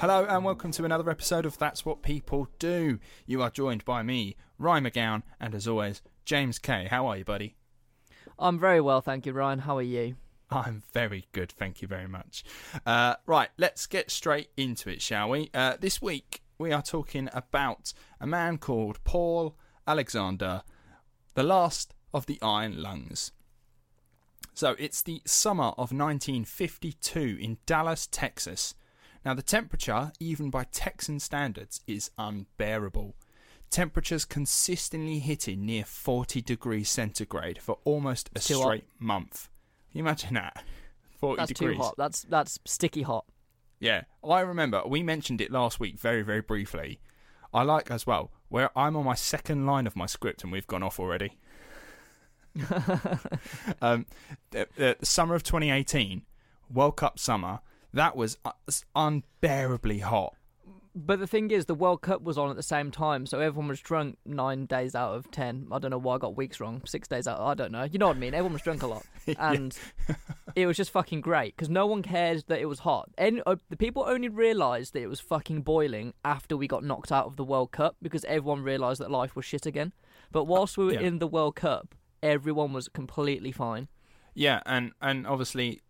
Hello and welcome to another episode of That's What People Do. You are joined by me, Ryan McGowan, and as always, James Kay. How are you, buddy? I'm very well, thank you, Ryan. How are you? I'm very good, thank you very much. Uh, right, let's get straight into it, shall we? Uh, this week we are talking about a man called Paul Alexander, the last of the Iron Lungs. So it's the summer of 1952 in Dallas, Texas. Now, the temperature, even by Texan standards, is unbearable. Temperatures consistently hitting near 40 degrees centigrade for almost a straight month. Can you imagine that? 40 That's degrees. too hot. That's that's sticky hot. Yeah, I remember we mentioned it last week very, very briefly. I like as well where I'm on my second line of my script and we've gone off already. um, the, the summer of 2018, World Cup summer, that was uh, unbearably hot. But the thing is, the World Cup was on at the same time, so everyone was drunk nine days out of ten. I don't know why I got weeks wrong. Six days out, I don't know. You know what I mean? Everyone was drunk a lot, and it was just fucking great because no one cared that it was hot. And uh, the people only realised that it was fucking boiling after we got knocked out of the World Cup because everyone realised that life was shit again. But whilst we were Yeah. in the World Cup, everyone was completely fine. Yeah, and and obviously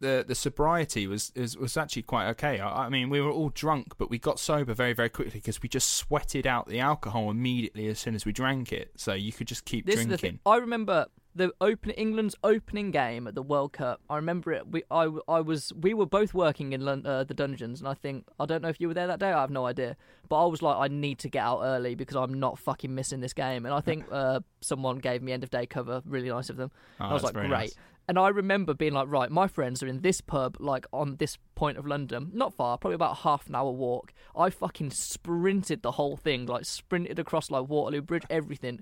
the the sobriety was is, was actually quite okay. I, I mean, we were all drunk, but we got sober very very quickly because we just sweated out the alcohol immediately as soon as we drank it. So you could just keep This drinking. is the thing. I remember the open England's opening game at the World Cup. I remember it. We I, I was we were both working in uh, the dungeons, and I think I don't know if you were there that day. I have no idea. But I was like, I need to get out early because I'm not fucking missing this game. And I think uh, someone gave me end of day cover. Really nice of them. Oh, I was like, great. nice. And I remember being like, right, my friends are in this pub, like on this point of London, not far, probably about half an hour walk. I fucking sprinted the whole thing, like sprinted across like Waterloo Bridge, everything.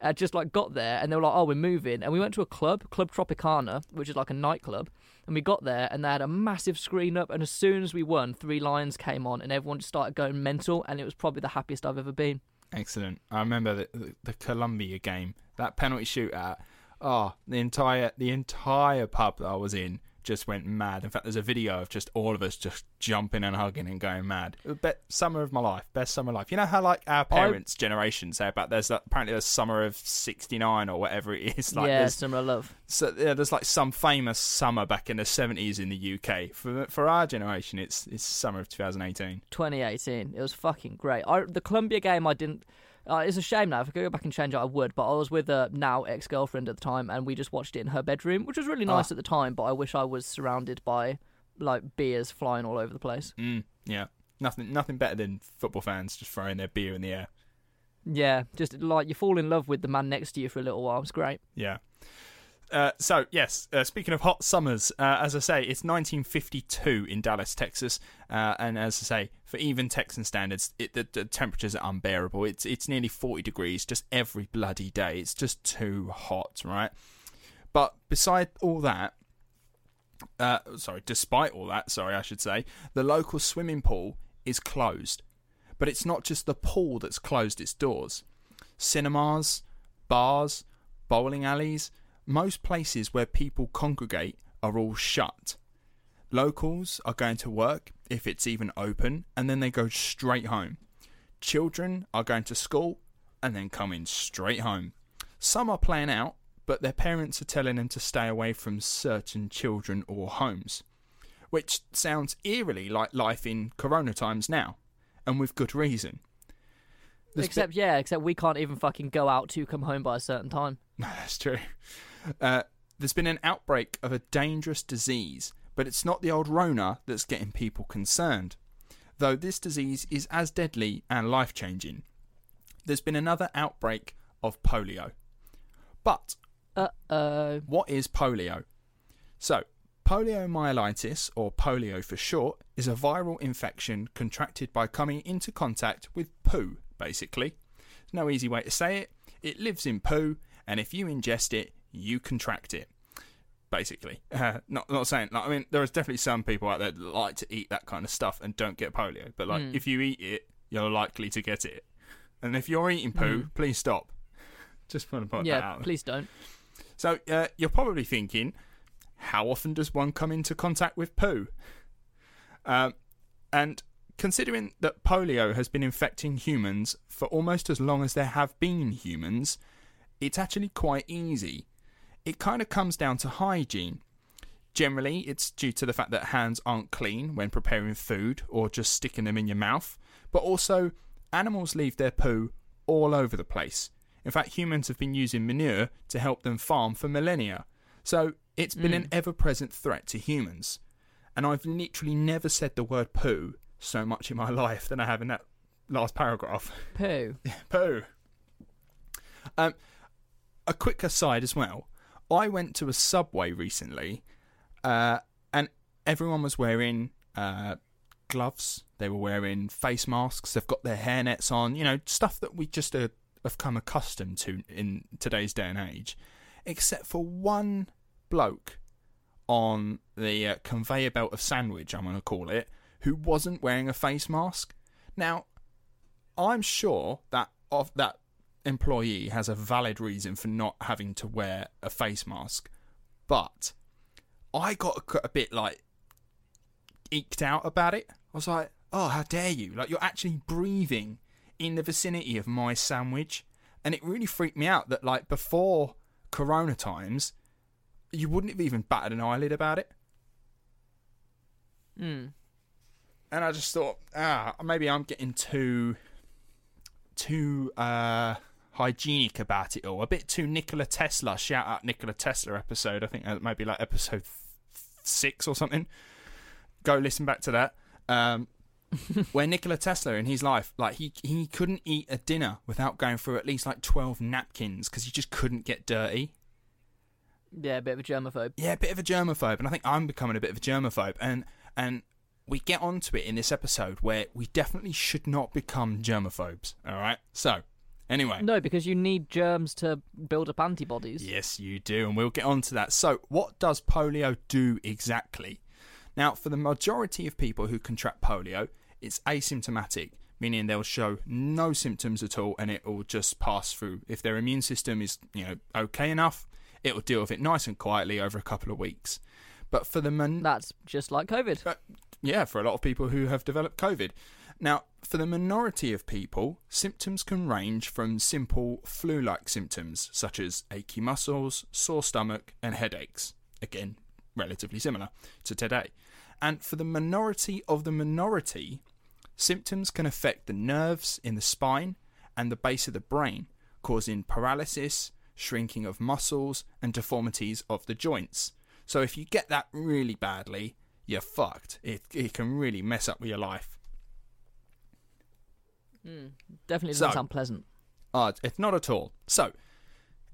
I just like got there and they were like, "Oh, we're moving," and we went to a club, Club Tropicana, which is like a nightclub. And we got there and they had a massive screen up, and as soon as we won, Three Lions came on, and everyone just started going mental, and it was probably the happiest I've ever been. Excellent. I remember the, the, the Colombia game, that penalty shootout. Oh, the entire the entire pub that I was in just went mad. In fact, there's a video of just all of us just jumping and hugging and going mad. Be- summer of my life, best summer of life. You know how like our parents' generation say about there's like, apparently there's summer of '69 or whatever it is. Like yeah, summer similar love. so yeah, there's like some famous summer back in the '70s in the UK. For for our generation, it's it's summer of 2018. 2018. It was fucking great. I, the Colombia game, I didn't. Uh, it's a shame now. If I could go back and change it, I would. But I was with a now ex girlfriend at the time, and we just watched it in her bedroom, which was really nice Ah. at the time. But I wish I was surrounded by like beers flying all over the place. Mm, yeah, nothing nothing better than football fans just throwing their beer in the air. Yeah, just like you fall in love with the man next to you for a little while. It's great. Yeah. Uh, so yes, uh, speaking of hot summers, uh, as I say, it's 1952 in Dallas, Texas, uh, and as I say, for even Texan standards, it, the, the temperatures are unbearable. It's it's nearly 40 degrees just every bloody day. It's just too hot, right? But beside all that, uh, sorry, despite all that, sorry, I should say, the local swimming pool is closed. But it's not just the pool that's closed its doors. Cinemas, bars, bowling alleys, most places where people congregate are all shut. Locals are going to work, if it's even open, and then they go straight home. Children are going to school and then coming straight home. Some are playing out, but their parents are telling them to stay away from certain children or homes. Which sounds eerily like life in corona times now, and with good reason. There's except yeah, except we can't even fucking go out to come home by a certain time. That's true. Uh, there's been an outbreak of a dangerous disease, but it's not the old Rona that's getting people concerned. Though this disease is as deadly and life changing. There's been another outbreak of polio. But Uh oh. what is polio? So, poliomyelitis, or polio for short, is a viral infection contracted by coming into contact with poo, basically. There's no easy way to say it. It lives in poo, and if you ingest it, you contract it. Basically, uh, not not saying. Like, I mean, there is definitely some people out there that like to eat that kind of stuff and don't get polio. But like, if you eat it, you're likely to get it. And if you're eating poo, please stop. Just want to that Yeah, out. please don't. So uh, you're probably thinking, how often does one come into contact with poo? Um, and considering that polio has been infecting humans for almost as long as there have been humans, it's actually quite easy. It kind of comes down to hygiene. Generally, it's due to the fact that hands aren't clean when preparing food or just sticking them in your mouth, but also animals leave their poo all over the place. In fact, humans have been using manure to help them farm for millennia. So it's been an ever present threat to humans. And I've literally never said the word poo so much in my life than I have in that last paragraph. Poo. Poo. Um, a quick aside as well. I went to a subway recently, uh, and everyone was wearing uh, gloves. They were wearing face masks. They've got their hairnets on. You know, stuff that we just uh, have come accustomed to in today's day and age. Except for one bloke on the uh, conveyor belt of sandwich, I'm going to call it, who wasn't wearing a face mask. Now, I'm sure that of that employee has a valid reason for not having to wear a face mask, but I got a, a bit like eked out about it. I was like, "Oh, how dare you! Like you're actually breathing in the vicinity of my sandwich," and it really freaked me out that like before Corona times, you wouldn't have even batted an eyelid about it. Hmm. And I just thought, ah, maybe I'm getting too, too uh, hygienic about it all. A bit too Nikola Tesla. Shout out Nikola Tesla episode. I think that might be like episode six or something. Go listen back to that. Um, where Nikola Tesla in his life, like he he couldn't eat a dinner without going through at least like twelve napkins because he just couldn't get dirty. Yeah, a bit of a germaphobe. Yeah, a bit of a germaphobe, and I think I'm becoming a bit of a germaphobe, and and we get onto it in this episode where we definitely should not become germaphobes. All right. So, anyway, No, because you need germs to build up antibodies. yes, you do, and we'll get on to that. So, what does polio do exactly? Now, for the majority of people who contract polio, it's asymptomatic, meaning they'll show no symptoms at all, and it will just pass through. If their immune system is, you know, okay enough, it will deal with it nice and quietly over a couple of weeks. But for the mon- That's just like COVID. uh, yeah, for a lot of people who have developed COVID. Now, for the minority of people, symptoms can range from simple flu like symptoms such as achy muscles, sore stomach, and headaches. Again, relatively similar to today. And for the minority of the minority, symptoms can affect the nerves in the spine and the base of the brain, causing paralysis, shrinking of muscles, and deformities of the joints. So if you get that really badly, you're fucked. It, it can really mess up with your life. Definitely doesn't So- sound pleasant. Uh, it's not at all. So,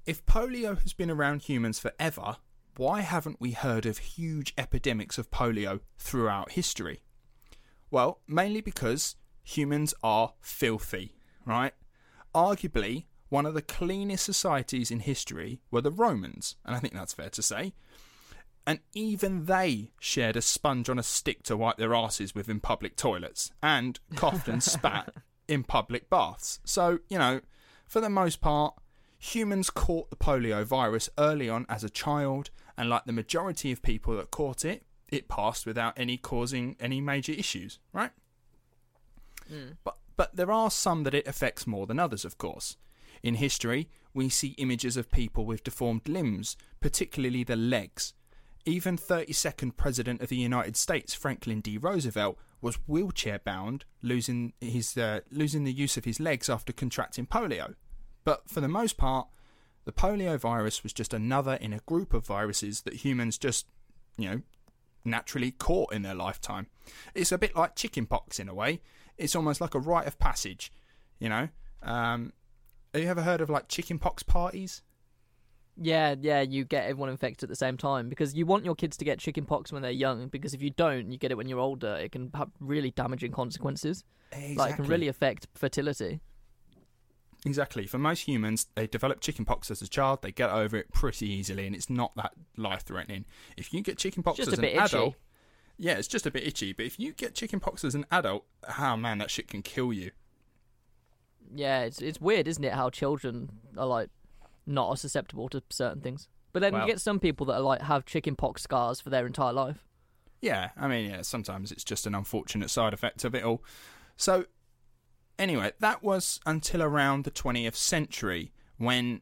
if polio has been around humans forever, why haven't we heard of huge epidemics of polio throughout history? Well, mainly because humans are filthy, right? Arguably, one of the cleanest societies in history were the Romans, and I think that's fair to say. And even they shared a sponge on a stick to wipe their asses with in public toilets, and coughed and spat in public baths. So, you know, for the most part, humans caught the polio virus early on as a child, and like the majority of people that caught it, it passed without any causing any major issues, right? Hmm. But but there are some that it affects more than others, of course. In history, we see images of people with deformed limbs, particularly the legs. Even 32nd President of the United States, Franklin D. Roosevelt, was wheelchair bound, losing his uh, losing the use of his legs after contracting polio. But for the most part, the polio virus was just another in a group of viruses that humans just, you know, naturally caught in their lifetime. It's a bit like chickenpox in a way. It's almost like a rite of passage, you know. Um, have you ever heard of like chickenpox parties? Yeah, yeah, you get everyone infected at the same time because you want your kids to get chickenpox when they're young because if you don't, you get it when you're older. It can have really damaging consequences. Like it can really affect fertility. Exactly. For most humans, they develop chickenpox as a child. They get over it pretty easily, and it's not that life-threatening. If you get chickenpox as a bit an itchy. adult, yeah, it's just a bit itchy. But if you get chickenpox as an adult, oh man, that shit can kill you. Yeah, it's it's weird, isn't it? How children are like not as susceptible to certain things. But then you get some people that are like have chickenpox scars for their entire life. Yeah, I mean, yeah, sometimes it's just an unfortunate side effect of it all. So, anyway, that was until around the 20th century when,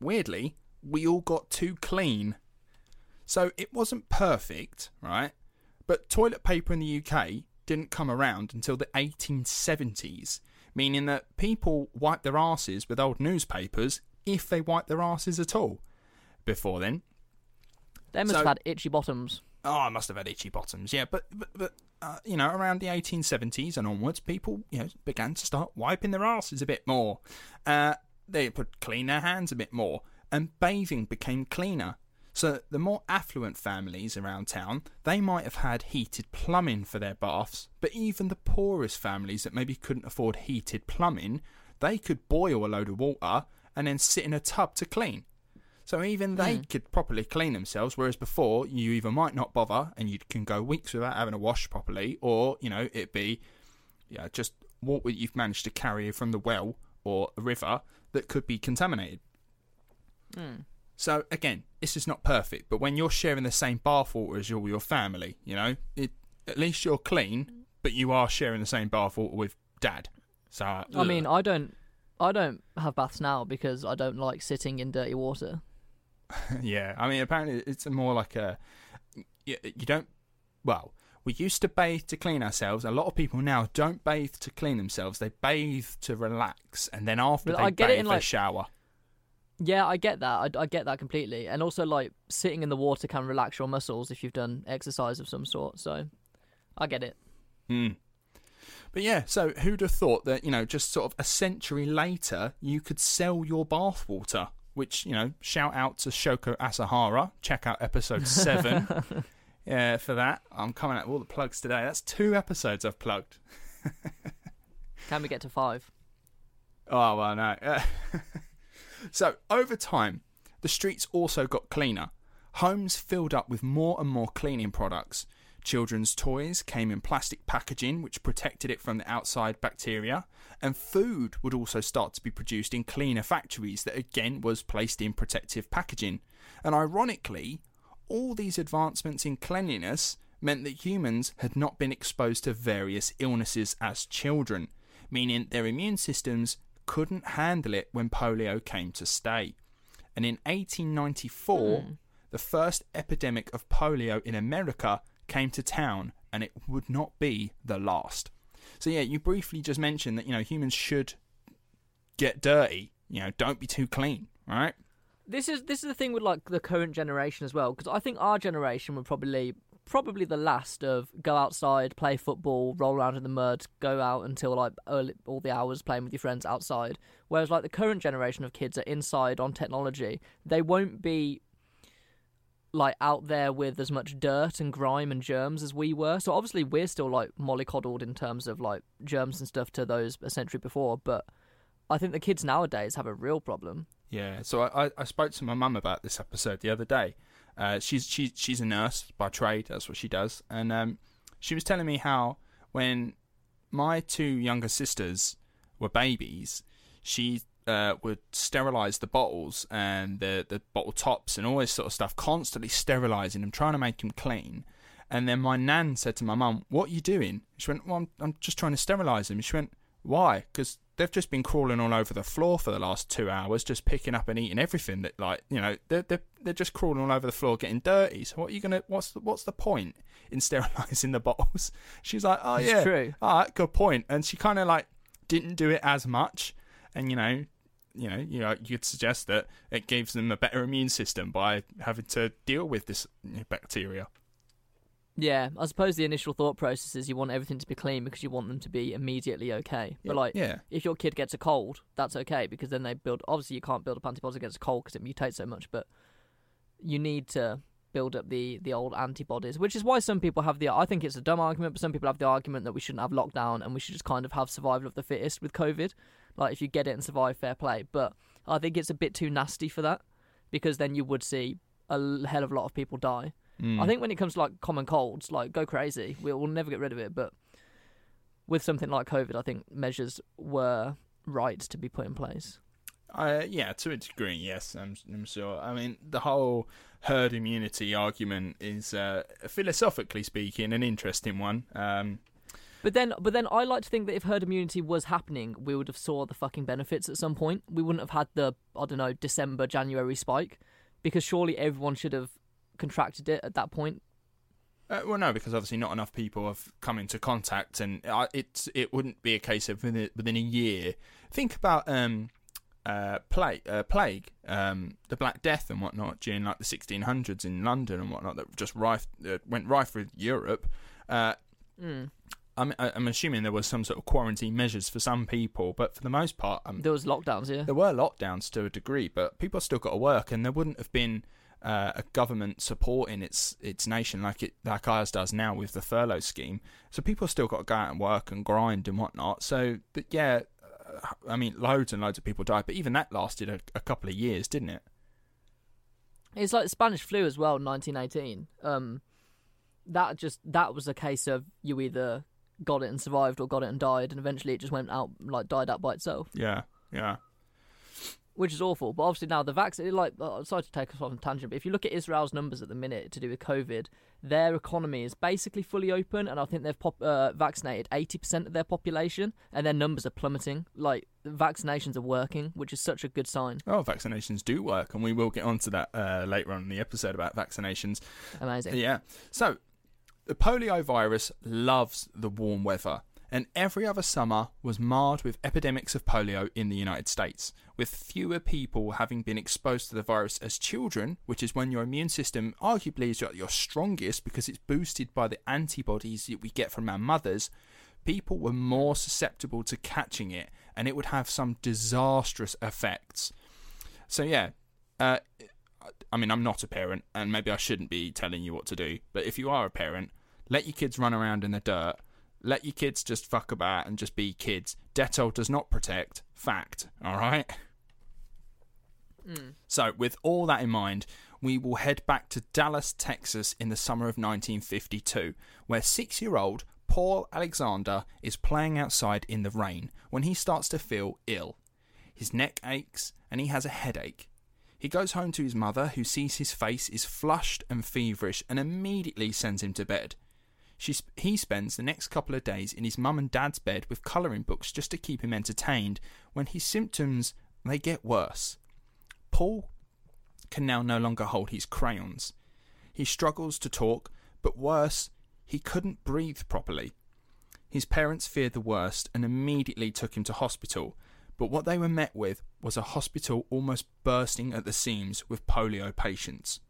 weirdly, we all got too clean. So, it wasn't perfect, right? But toilet paper in the UK didn't come around until the 1870s, meaning that people wiped their asses with old newspapers if they wiped their asses at all. Before then, They must So- have had itchy bottoms. Oh, I must have had itchy bottoms. Yeah, but but, but uh, you know, around the 1870s and onwards, people you know began to start wiping their asses a bit more. Uh, they would clean their hands a bit more, and bathing became cleaner. So the more affluent families around town, they might have had heated plumbing for their baths, but even the poorest families that maybe couldn't afford heated plumbing, they could boil a load of water and then sit in a tub to clean. So even they hmm. could properly clean themselves, whereas before you either might not bother and you can go weeks without having a wash properly, or you know it'd be yeah just water you've managed to carry from the well or a river that could be contaminated. Hmm. So again, this is not perfect, but when you're sharing the same bath water as your your family, you know, it, at least you're clean, but you are sharing the same bath water with dad. So I mean, I don't, I don't have baths now because I don't like sitting in dirty water. yeah, I mean, apparently it's more like a you, you don't. Well, we used to bathe to clean ourselves. A lot of people now don't bathe to clean themselves. They bathe to relax, and then after But they I get it bathe, in, they like- shower. Yeah, I get that. I, I get that completely. And also, like sitting in the water can relax your muscles if you've done exercise of some sort. So, I get it. Hmm. But yeah, so who'd have thought that you know, just sort of a century later, you could sell your bathwater? Which you know, shout out to Shoko Asahara. Check out episode seven. Yeah, for that, I'm coming out with all the plugs today. That's two episodes I've plugged. Can we get to five? Oh well, no. so over time, the streets also got cleaner. Homes filled up with more and more cleaning products. Children's toys came in plastic packaging, which protected it from the outside bacteria. And food would also start to be produced in cleaner factories that again was placed in protective packaging. And ironically, all these advancements in cleanliness meant that humans had not been exposed to various illnesses as children, meaning their immune systems couldn't handle it when polio came to stay. And in 1894, hmm. the first epidemic of polio in America came to town, and it would not be the last. So, yeah, you briefly just mentioned that, you know, humans should get dirty, you know, don't be too clean, right? This is this is the thing with like the current generation as well because I think our generation would probably probably the last of go outside, play football, roll around in the mud, go out until like early, all the hours playing with your friends outside. Whereas like the current generation of kids are inside on technology. They won't be like out there with as much dirt and grime and germs as we were. So obviously we're still like mollycoddled in terms of like germs and stuff to those a century before, but I think the kids nowadays have a real problem. Yeah, so I, I, spoke to my mum about this episode the other day. Uh, she's she, she's a nurse by trade. That's what she does, and um, she was telling me how when my two younger sisters were babies, she uh, would sterilize the bottles and the the bottle tops and all this sort of stuff, constantly sterilizing them, trying to make them clean. And then my nan said to my mum, "What are you doing?" She went, "Well, I'm, I'm just trying to sterilize them." She went, "Why?" Because they've just been crawling all over the floor for the last two hours, just picking up and eating everything that, like, you know, they're they're, they're just crawling all over the floor, getting dirty. So what are you gonna? What's the, what's the point in sterilizing the bottles? She's like, "Oh It's yeah, true. all right, good point." And she kind of like didn't do it as much, and you know. You know, you know, you could suggest that it gives them a better immune system by having to deal with this bacteria. Yeah, I suppose the initial thought process is you want everything to be clean because you want them to be immediately okay. But like, yeah. if your kid gets a cold, that's okay because then they build. Obviously, you can't build up antibodies against a cold because it mutates so much. But you need to build up the the old antibodies, which is why some people have the. I think it's a dumb argument, but some people have the argument that we shouldn't have lockdown and we should just kind of have survival of the fittest with COVID. Like, if you get it and survive, fair play. But I think it's a bit too nasty for that because then you would see a hell of a lot of people die. Mm. I think when it comes to like common colds, like go crazy. We'll, we'll never get rid of it. But with something like COVID, I think measures were right to be put in place. Uh, yeah, to a degree, yes, I'm, I'm sure. I mean, the whole herd immunity argument is, uh, philosophically speaking, an interesting one. Um, But then, but then, I like to think that if herd immunity was happening, we would have saw the fucking benefits at some point. We wouldn't have had the I don't know December January spike, because surely everyone should have contracted it at that point. uh, well, no, because obviously not enough people have come into contact, and it's it wouldn't be a case of within, within a year. Think about um, uh, plague, uh, plague, um, the Black Death and whatnot during like the 1600s in London and whatnot that just rife uh, went rife with Europe. Uh, I'm, I'm assuming there was some sort of quarantine measures for some people, but for the most part, um, There was lockdowns, yeah. there were lockdowns to a degree, but people still got to work, and there wouldn't have been uh, a government supporting its its nation like it like ours does now with the furlough scheme. So people still got to go out and work and grind and whatnot. So th- yeah, uh, I mean, loads and loads of people died, but even that lasted a, a couple of years, didn't it? It's like the Spanish flu as well, 1918. Um, that just that was a case of you either got it and survived or got it and died, and eventually it just went out like died out by itself, Yeah, yeah. which is awful. But obviously now the vaccine, like, uh, sorry to take us off on a tangent, but if you look at Israel's numbers at the minute to do with COVID, their economy is basically fully open, and I think they've pop- uh, vaccinated 80% of their population, and their numbers are plummeting. Like vaccinations are working, which is such a good sign. Oh, vaccinations do work, and we will get onto that uh, later on in the episode about vaccinations. Amazing. Yeah. So, the polio virus loves the warm weather, and every other summer was marred with epidemics of polio in the United States, with fewer people having been exposed to the virus as children, which is when your immune system arguably is at your strongest because it's boosted by the antibodies that we get from our mothers. People were more susceptible to catching it, and it would have some disastrous effects. So, yeah, uh, I mean, I'm not a parent, and maybe I shouldn't be telling you what to do. But if you are a parent, let your kids run around in the dirt. Let your kids just fuck about and just be kids. Dettol does not protect. Fact. All right. Hmm. So, with all that in mind, we will head back to Dallas, Texas in the summer of 1952, where six year old Paul Alexander is playing outside in the rain when he starts to feel ill. His neck aches and he has a headache. He goes home to his mother, who sees his face is flushed and feverish and immediately sends him to bed. She, he spends the next couple of days in his mum and dad's bed with colouring books just to keep him entertained when his symptoms they get worse. Paul can now no longer hold his crayons. He struggles to talk, but worse, he couldn't breathe properly. His parents feared the worst and immediately took him to hospital, but what they were met with was a hospital almost bursting at the seams with polio patients.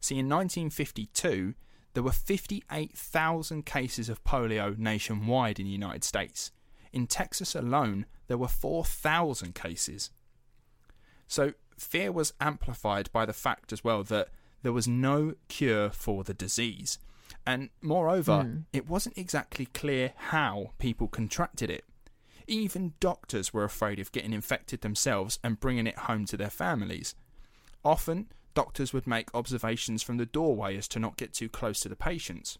See, in 1952, there were 58,000 cases of polio nationwide in the United States. In Texas alone, there were 4,000 cases. So, fear was amplified by the fact as well that there was no cure for the disease. And moreover, Mm. it wasn't exactly clear how people contracted it. Even doctors were afraid of getting infected themselves and bringing it home to their families. Often, doctors would make observations from the doorway as to not get too close to the patients.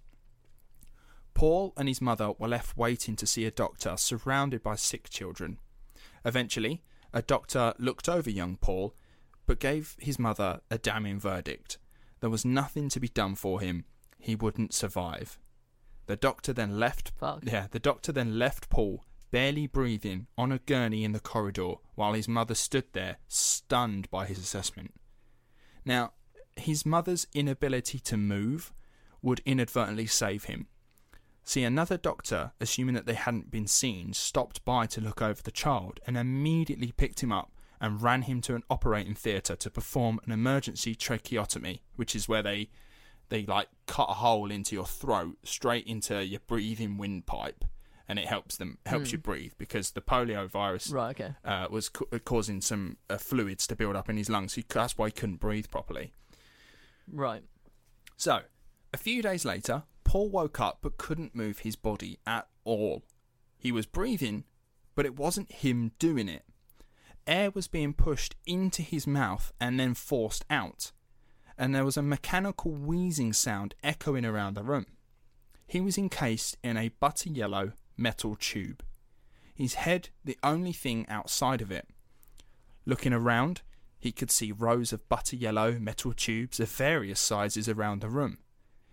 Paul and his mother were left waiting to see a doctor surrounded by sick children. Eventually, a doctor looked over young Paul but gave his mother a damning verdict. There was nothing to be done for him. He wouldn't survive. The doctor then left Fuck. yeah, the doctor then left Paul barely breathing on a gurney in the corridor while his mother stood there stunned by his assessment. Now, his mother's inability to move would inadvertently save him. See, another doctor, assuming that they hadn't been seen, stopped by to look over the child and immediately picked him up and ran him to an operating theatre to perform an emergency tracheotomy, which is where they they like cut a hole into your throat straight into your breathing windpipe and it helps them helps you breathe because the polio virus Right, okay. uh, was ca- causing some uh, fluids to build up in his lungs. He, that's why he couldn't breathe properly. Right. So, a few days later, Paul woke up but couldn't move his body at all. He was breathing, but it wasn't him doing it. Air was being pushed into his mouth and then forced out, and there was a mechanical wheezing sound echoing around the room. He was encased in a butter yellow metal tube, his head the only thing outside of it. Looking around, he could see rows of butter yellow metal tubes of various sizes around the room.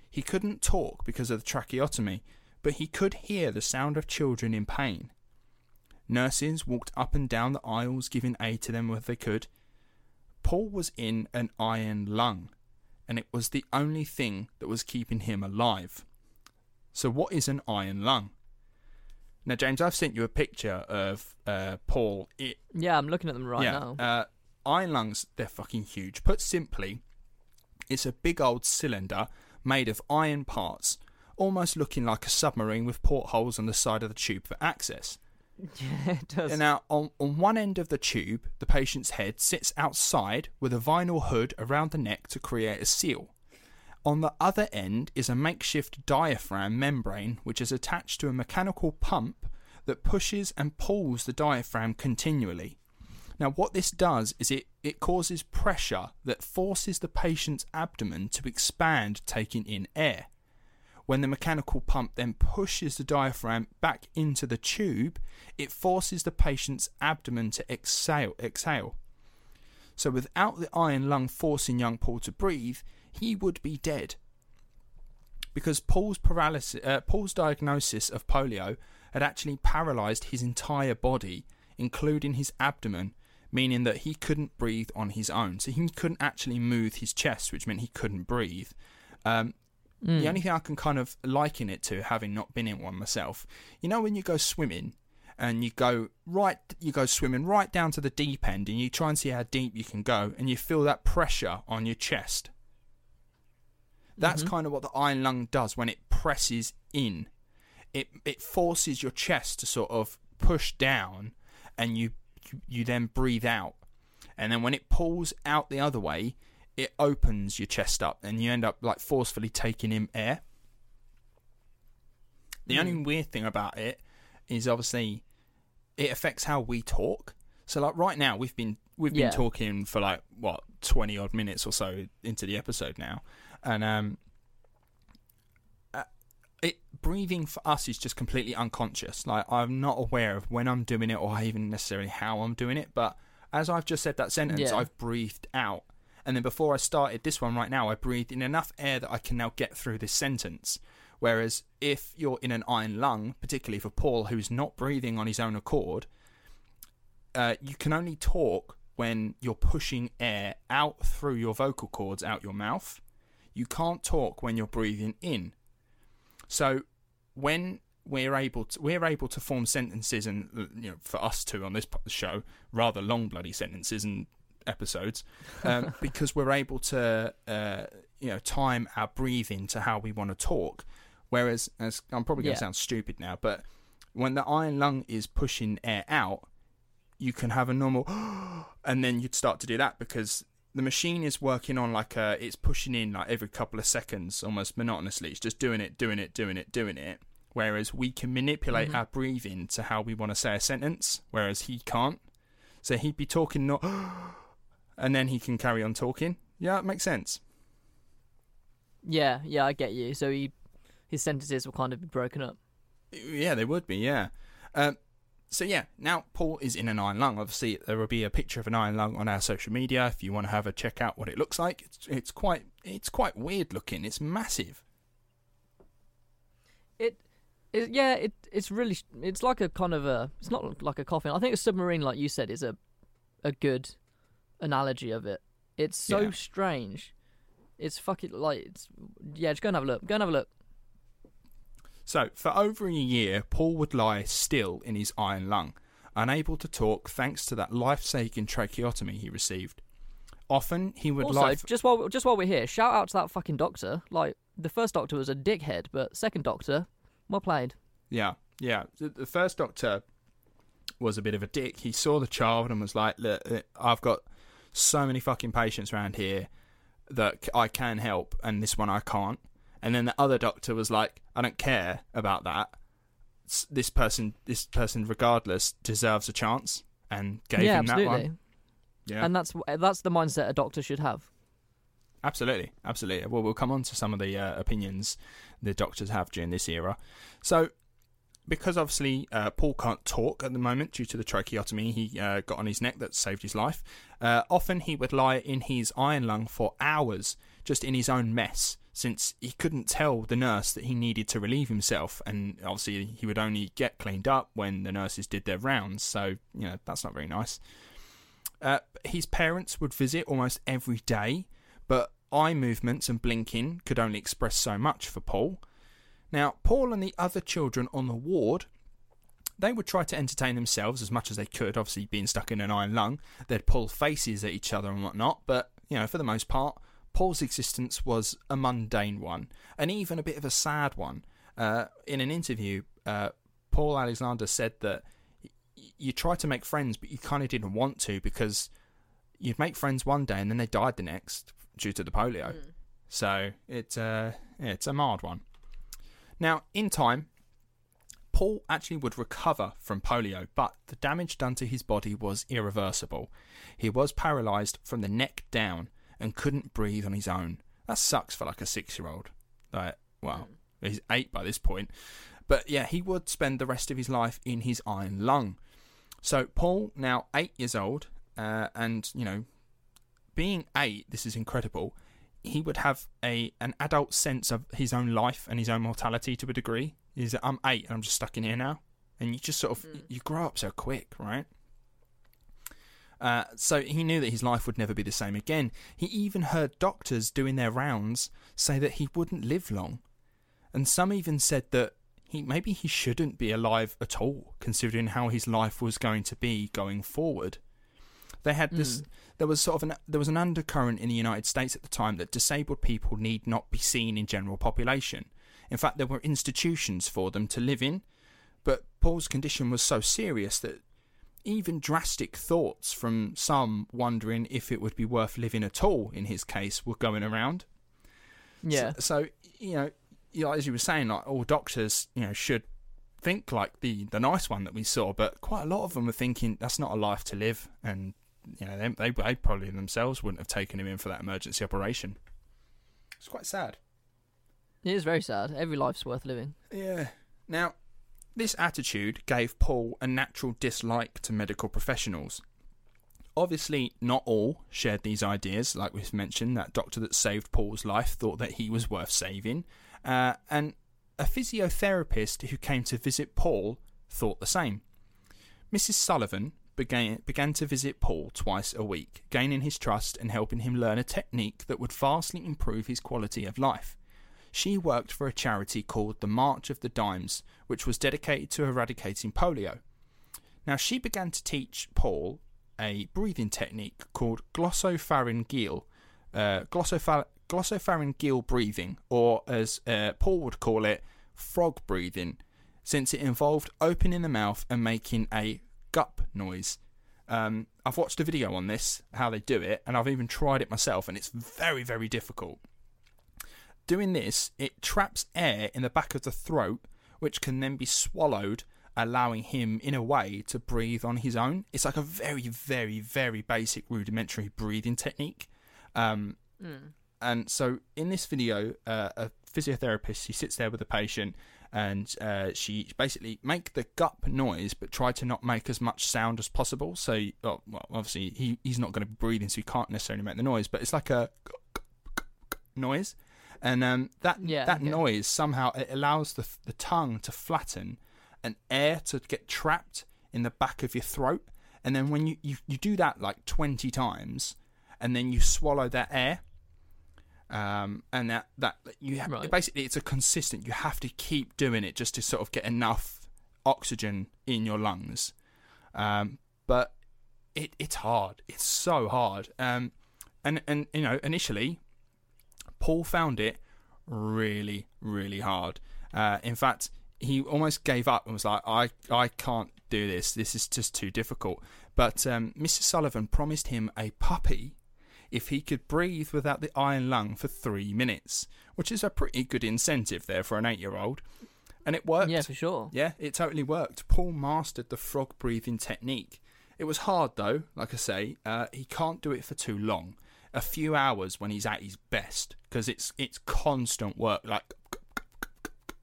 He couldn't talk because of the tracheotomy, but he could hear the sound of children in pain. Nurses walked up and down the aisles giving aid to them where they could. Paul was in an iron lung, and it was the only thing that was keeping him alive. So, what is an iron lung? Now, James, I've sent you a picture of uh, Paul. It, Yeah, I'm looking at them right yeah, now. Uh, iron lungs, they're fucking huge. Put simply, it's a big old cylinder made of iron parts, almost looking like a submarine with portholes on the side of the tube for access. yeah, it does. And now, on, on one end of the tube, the patient's head sits outside with a vinyl hood around the neck to create a seal. On the other end is a makeshift diaphragm membrane which is attached to a mechanical pump that pushes and pulls the diaphragm continually. Now, what this does is it, it causes pressure that forces the patient's abdomen to expand, taking in air. When the mechanical pump then pushes the diaphragm back into the tube, it forces the patient's abdomen to exhale. exhale. So, without the iron lung forcing young Paul to breathe, he would be dead. Because Paul's paralysis, uh, Paul's diagnosis of polio had actually paralysed his entire body, including his abdomen, meaning that he couldn't breathe on his own. So he couldn't actually move his chest, which meant he couldn't breathe. Um, Hmm. The only thing I can kind of liken it to, having not been in one myself, you know, when you go swimming and you go right, you go swimming right down to the deep end, and you try and see how deep you can go, and you feel that pressure on your chest. That's mm-hmm. kind of what the iron lung does when it presses in. It it forces your chest to sort of push down, and you you, you then breathe out, and then when it pulls out the other way, it opens your chest up, and you end up like forcefully taking in air. The only mm. weird thing about it is obviously it affects how we talk. So like right now we've been we've been Yeah. talking for like what twenty odd minutes or so into the episode now, and um, uh, it breathing for us is just completely unconscious. Like I'm not aware of when I'm doing it or even necessarily how I'm doing it. But as I've just said that sentence, Yeah. I've breathed out, and then before I started this one right now, I breathed in enough air that I can now get through this sentence. Whereas if you're in an iron lung, particularly for Paul, who's not breathing on his own accord, uh, you can only talk when you're pushing air out through your vocal cords out your mouth. You can't talk when you're breathing in. So when we're able to we're able to form sentences and you know for us two on this show rather long bloody sentences and episodes um, because we're able to uh, you know time our breathing to how we want to talk. Whereas, as I'm probably going to Yeah. sound stupid now, but when the iron lung is pushing air out, you can have a normal, and then you'd start to do that because the machine is working on like a, it's pushing in like every couple of seconds, almost monotonously. It's just doing it, doing it, doing it, doing it. Whereas we can manipulate our breathing to how we want to say a sentence, whereas he can't. So he'd be talking not, and then he can carry on talking. Yeah, it makes sense. Yeah, yeah, I get you. So he, his sentences will kind of be broken up. Yeah, they would be. Yeah. Um, so yeah, now Paul is in an iron lung. Obviously, there will be a picture of an iron lung on our social media if you want to have a check out what it looks like. It's it's quite it's quite weird looking. It's massive. It, it yeah, it it's really it's like a kind of a it's not like a coffin. I think a submarine, like you said, is a a good analogy of it. It's so Yeah. strange. It's fucking like it's yeah. Just go and have a look. Go and have a look. So for over a year, Paul would lie still in his iron lung, unable to talk thanks to that life-saving tracheotomy he received. Often he would also, lie. f- just while just while we're here, shout out to that fucking doctor. Like the first doctor was a dickhead, but second doctor, well played. Yeah, yeah. The, the first doctor was a bit of a dick. He saw the child and was like, "Look, uh, I've got so many fucking patients around here that I can help, and this one I can't." And then the other doctor was like, "I don't care about that. This person, this person, regardless, deserves a chance," and gave yeah, him that one. Yeah, And that's that's the mindset a doctor should have. Absolutely, absolutely. Well, we'll come on to some of the uh, opinions the doctors have during this era. So, because obviously uh, Paul can't talk at the moment due to the tracheotomy he uh, got on his neck that saved his life, uh, often he would lie in his iron lung for hours just in his own mess, since he couldn't tell the nurse that he needed to relieve himself, and obviously he would only get cleaned up when the nurses did their rounds. So, you know, that's not very nice. Uh, his parents would visit almost every day, but eye movements and blinking could only express so much for Paul. Now, Paul and the other children on the ward, they would try to entertain themselves as much as they could, obviously being stuck in an iron lung. They'd pull faces at each other and whatnot, but, you know, for the most part, Paul's existence was a mundane one, and even a bit of a sad one. Uh, in an interview, uh, Paul Alexander said that you tried to make friends, but you kind of didn't want to because you'd make friends one day and then they died the next due to the polio. So it's uh, yeah, it's a marred one. Now, in time, Paul actually would recover from polio, but the damage done to his body was irreversible. He was paralysed from the neck down and couldn't breathe on his own. That sucks for like a six-year-old. Like, well, he's eight by this point, but yeah, he would spend the rest of his life in his iron lung. So Paul, now eight years old, uh, and you know, being eight, this is incredible. He would have a an adult sense of his own life and his own mortality to a degree. He's I'm eight and I'm just stuck in here now, and you just sort of you grow up so quick, right? Uh, so he knew that his life would never be the same again. He even heard doctors doing their rounds say that he wouldn't live long, and some even said that he maybe he shouldn't be alive at all, considering how his life was going to be going forward. They had this. There was sort of an there was an undercurrent in the United States at the time that disabled people need not be seen in general population. In fact, there were institutions for them to live in, but Paul's condition was so serious that even drastic thoughts from some wondering if it would be worth living at all in his case were going around. Yeah. So, so, you know, you know, as you were saying, like all doctors, you know, should think like the the nice one that we saw, but quite a lot of them were thinking that's not a life to live, and you know, they, they, they probably themselves wouldn't have taken him in for that emergency operation. It's quite sad. It is very sad. Every life's worth living. Yeah. Now, this attitude gave Paul a natural dislike to medical professionals. Obviously, not all shared these ideas. Like we've mentioned, that doctor that saved Paul's life thought that he was worth saving. Uh, and a physiotherapist who came to visit Paul thought the same. Mrs. Sullivan began, began to visit Paul twice a week, gaining his trust and helping him learn a technique that would vastly improve his quality of life. She worked for a charity called the March of the Dimes, which was dedicated to eradicating polio. Now, she began to teach Paul a breathing technique called glossopharyngeal, uh, glossophar- glossopharyngeal breathing, or as uh, Paul would call it, frog breathing, since it involved opening the mouth and making a gup noise. Um, I've watched a video on this, how they do it, and I've even tried it myself, and it's very, very difficult. Doing this, it traps air in the back of the throat, which can then be swallowed, allowing him, in a way, to breathe on his own. It's like a very, very, very basic rudimentary breathing technique. Um, And so, in this video, uh, a physiotherapist he sits there with the patient, and uh, she basically make the gup noise, but try to not make as much sound as possible. So, oh, well, obviously he, he's not going to be breathing, so he can't necessarily make the noise. But it's like a noise, and um, that Yeah, that okay. noise somehow it allows the the tongue to flatten and air to get trapped in the back of your throat. And then when you, you, you do that like 20 times, and then you swallow that air, um, and that, that you ha- Right. basically it's a consistent, you have to keep doing it just to sort of get enough oxygen in your lungs. Um, but it, it's hard. It's so hard. Um, and, and, you know, initially, Paul found it really, really hard. Uh, in fact, he almost gave up and was like, I, I can't do this. This is just too difficult. But um, Mrs. Sullivan promised him a puppy if he could breathe without the iron lung for three minutes, which is a pretty good incentive there for an eight year old. And it worked. Yeah, for sure. Yeah, it totally worked. Paul mastered the frog breathing technique. It was hard though, like I say, uh, he can't do it for too long. A few hours when he's at his best, because it's it's constant work, like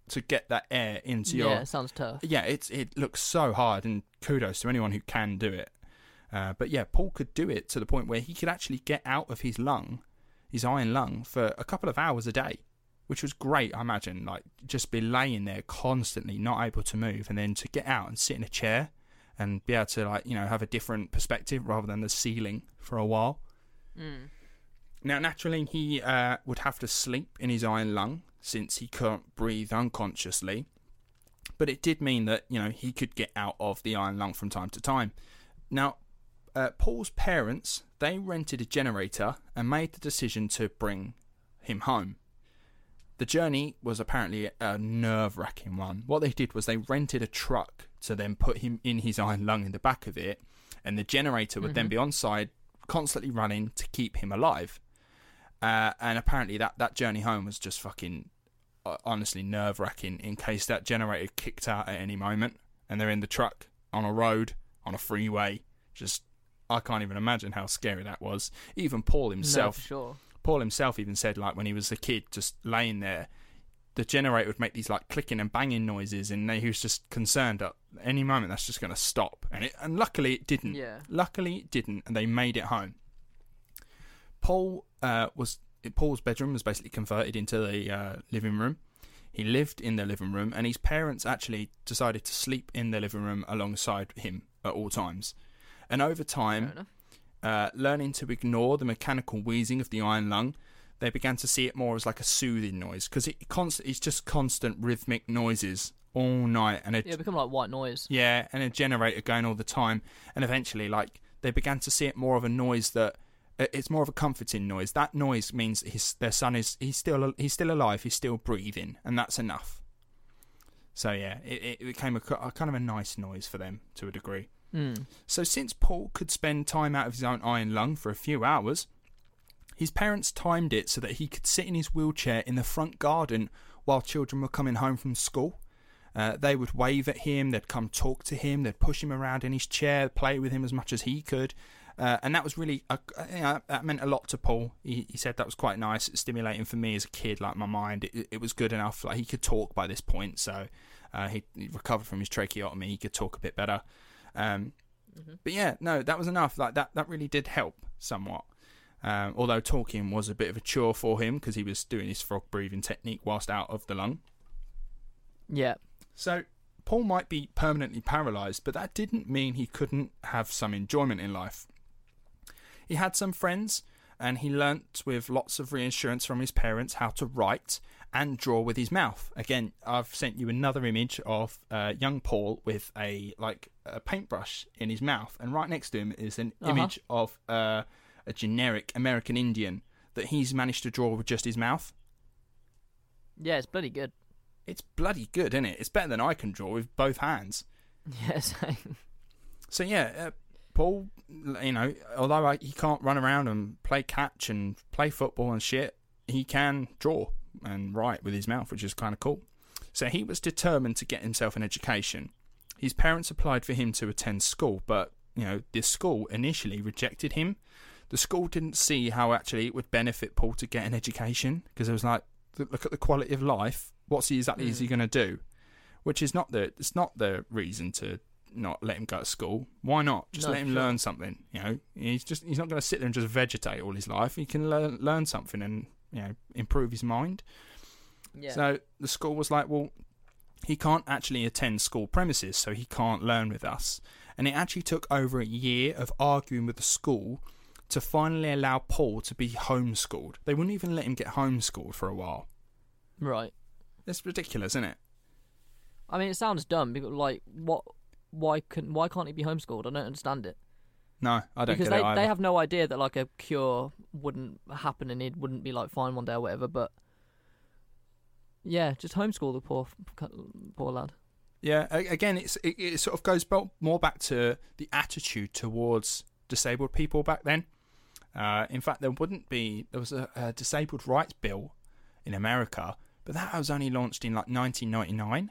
to get that air into your Yeah, sounds tough. yeah, it's it looks so hard, and kudos to anyone who can do it. Uh, but yeah, Paul could do it to the point where he could actually get out of his lung, his iron lung, for a couple of hours a day, which was great. I imagine, like just be laying there constantly, not able to move, and then to get out and sit in a chair and be able to like you know have a different perspective rather than the ceiling for a while. Now, naturally, he uh, would have to sleep in his iron lung since he can't breathe unconsciously. But it did mean that you know he could get out of the iron lung from time to time. Now, uh, Paul's parents they rented a generator and made the decision to bring him home. The journey was apparently a nerve wracking one. What they did was they rented a truck to then put him in his iron lung in the back of it, and the generator would then be on side, constantly running to keep him alive. Uh, and apparently that, that journey home was just fucking uh, honestly nerve wracking in case that generator kicked out at any moment and they're in the truck on a road, on a freeway. Just, I can't even imagine how scary that was. Even Paul himself for sure. Paul himself even said like when he was a kid, just laying there, the generator would make these like clicking and banging noises, and he was just concerned at any moment that's just going to stop. And it, and luckily it didn't. Yeah. Luckily it didn't, and they made it home. Paul uh, was Paul's bedroom was basically converted into the uh, living room. He lived in the living room, and his parents actually decided to sleep in the living room alongside him at all times. And over time, uh, learning to ignore the mechanical wheezing of the iron lung, they began to see it more as like a soothing noise because it const- it's just constant rhythmic noises all night, and a, Yeah, become like white noise. yeah, and a generator going all the time, and eventually, like they began to see it more of a noise that it's more of a comforting noise. That noise means his their son is he's still he's still alive, he's still breathing, and that's enough. So yeah, it, it became a, a kind of a nice noise for them to a degree. Mm. So, since Paul could spend time out of his own iron lung for a few hours, his parents timed it so that he could sit in his wheelchair in the front garden while children were coming home from school. Uh, they would wave at him, they'd come talk to him, they'd push him around in his chair, play with him as much as he could. Uh, and that was really, uh, you know, that meant a lot to Paul. He, he said that was quite nice, stimulating for me as a kid, like my mind. It, it was good enough. Like he could talk by this point, so uh, he, he recovered from his tracheotomy. He could talk a bit better. Um, But yeah, no, that was enough. Like that, that really did help somewhat. Um, although talking was a bit of a chore for him because he was doing his frog breathing technique whilst out of the lung. Yeah. So Paul might be permanently paralysed, but that didn't mean he couldn't have some enjoyment in life. He had some friends, and he learnt with lots of reassurance from his parents how to write and draw with his mouth. Again, I've sent you another image of uh, young Paul with a like a paintbrush in his mouth, and right next to him is an Uh-huh. image of uh, a generic American Indian that he's managed to draw with just his mouth. Yeah, it's bloody good. It's bloody good, isn't it? It's better than I can draw with both hands. Yes. So yeah, uh, Paul, you know, although I, he can't run around and play catch and play football and shit, he can draw and write with his mouth, which is kind of cool. So he was determined to get himself an education. His parents applied for him to attend school, but you know, this school initially rejected him. The school didn't see how actually it would benefit Paul to get an education because it was like, look at the quality of life. What's he exactly is he mm. going to do? Which is not the it's not the reason to not let him go to school. Why not? Just No, let him sure. learn something. You know, he's just he's not going to sit there and just vegetate all his life. He can learn learn something and you know improve his mind. yeah. So the school was like, well, he can't actually attend school premises, so he can't learn with us. And it actually took over a year of arguing with the school to finally allow Paul to be homeschooled. They wouldn't even let him get homeschooled for a while. right. It's ridiculous, isn't it? I mean, it sounds dumb because, like, what? Why can? Why can't he be homeschooled? I don't understand it. No, I don't because they they have no idea that like a cure wouldn't happen and it wouldn't be like fine one day or whatever. But yeah, just homeschool the poor poor lad. Yeah, again, it's it, it sort of goes more back to the attitude towards disabled people back then. Uh, in fact, there wouldn't be there was a, a disabled rights bill in America, but that was only launched in like 1999.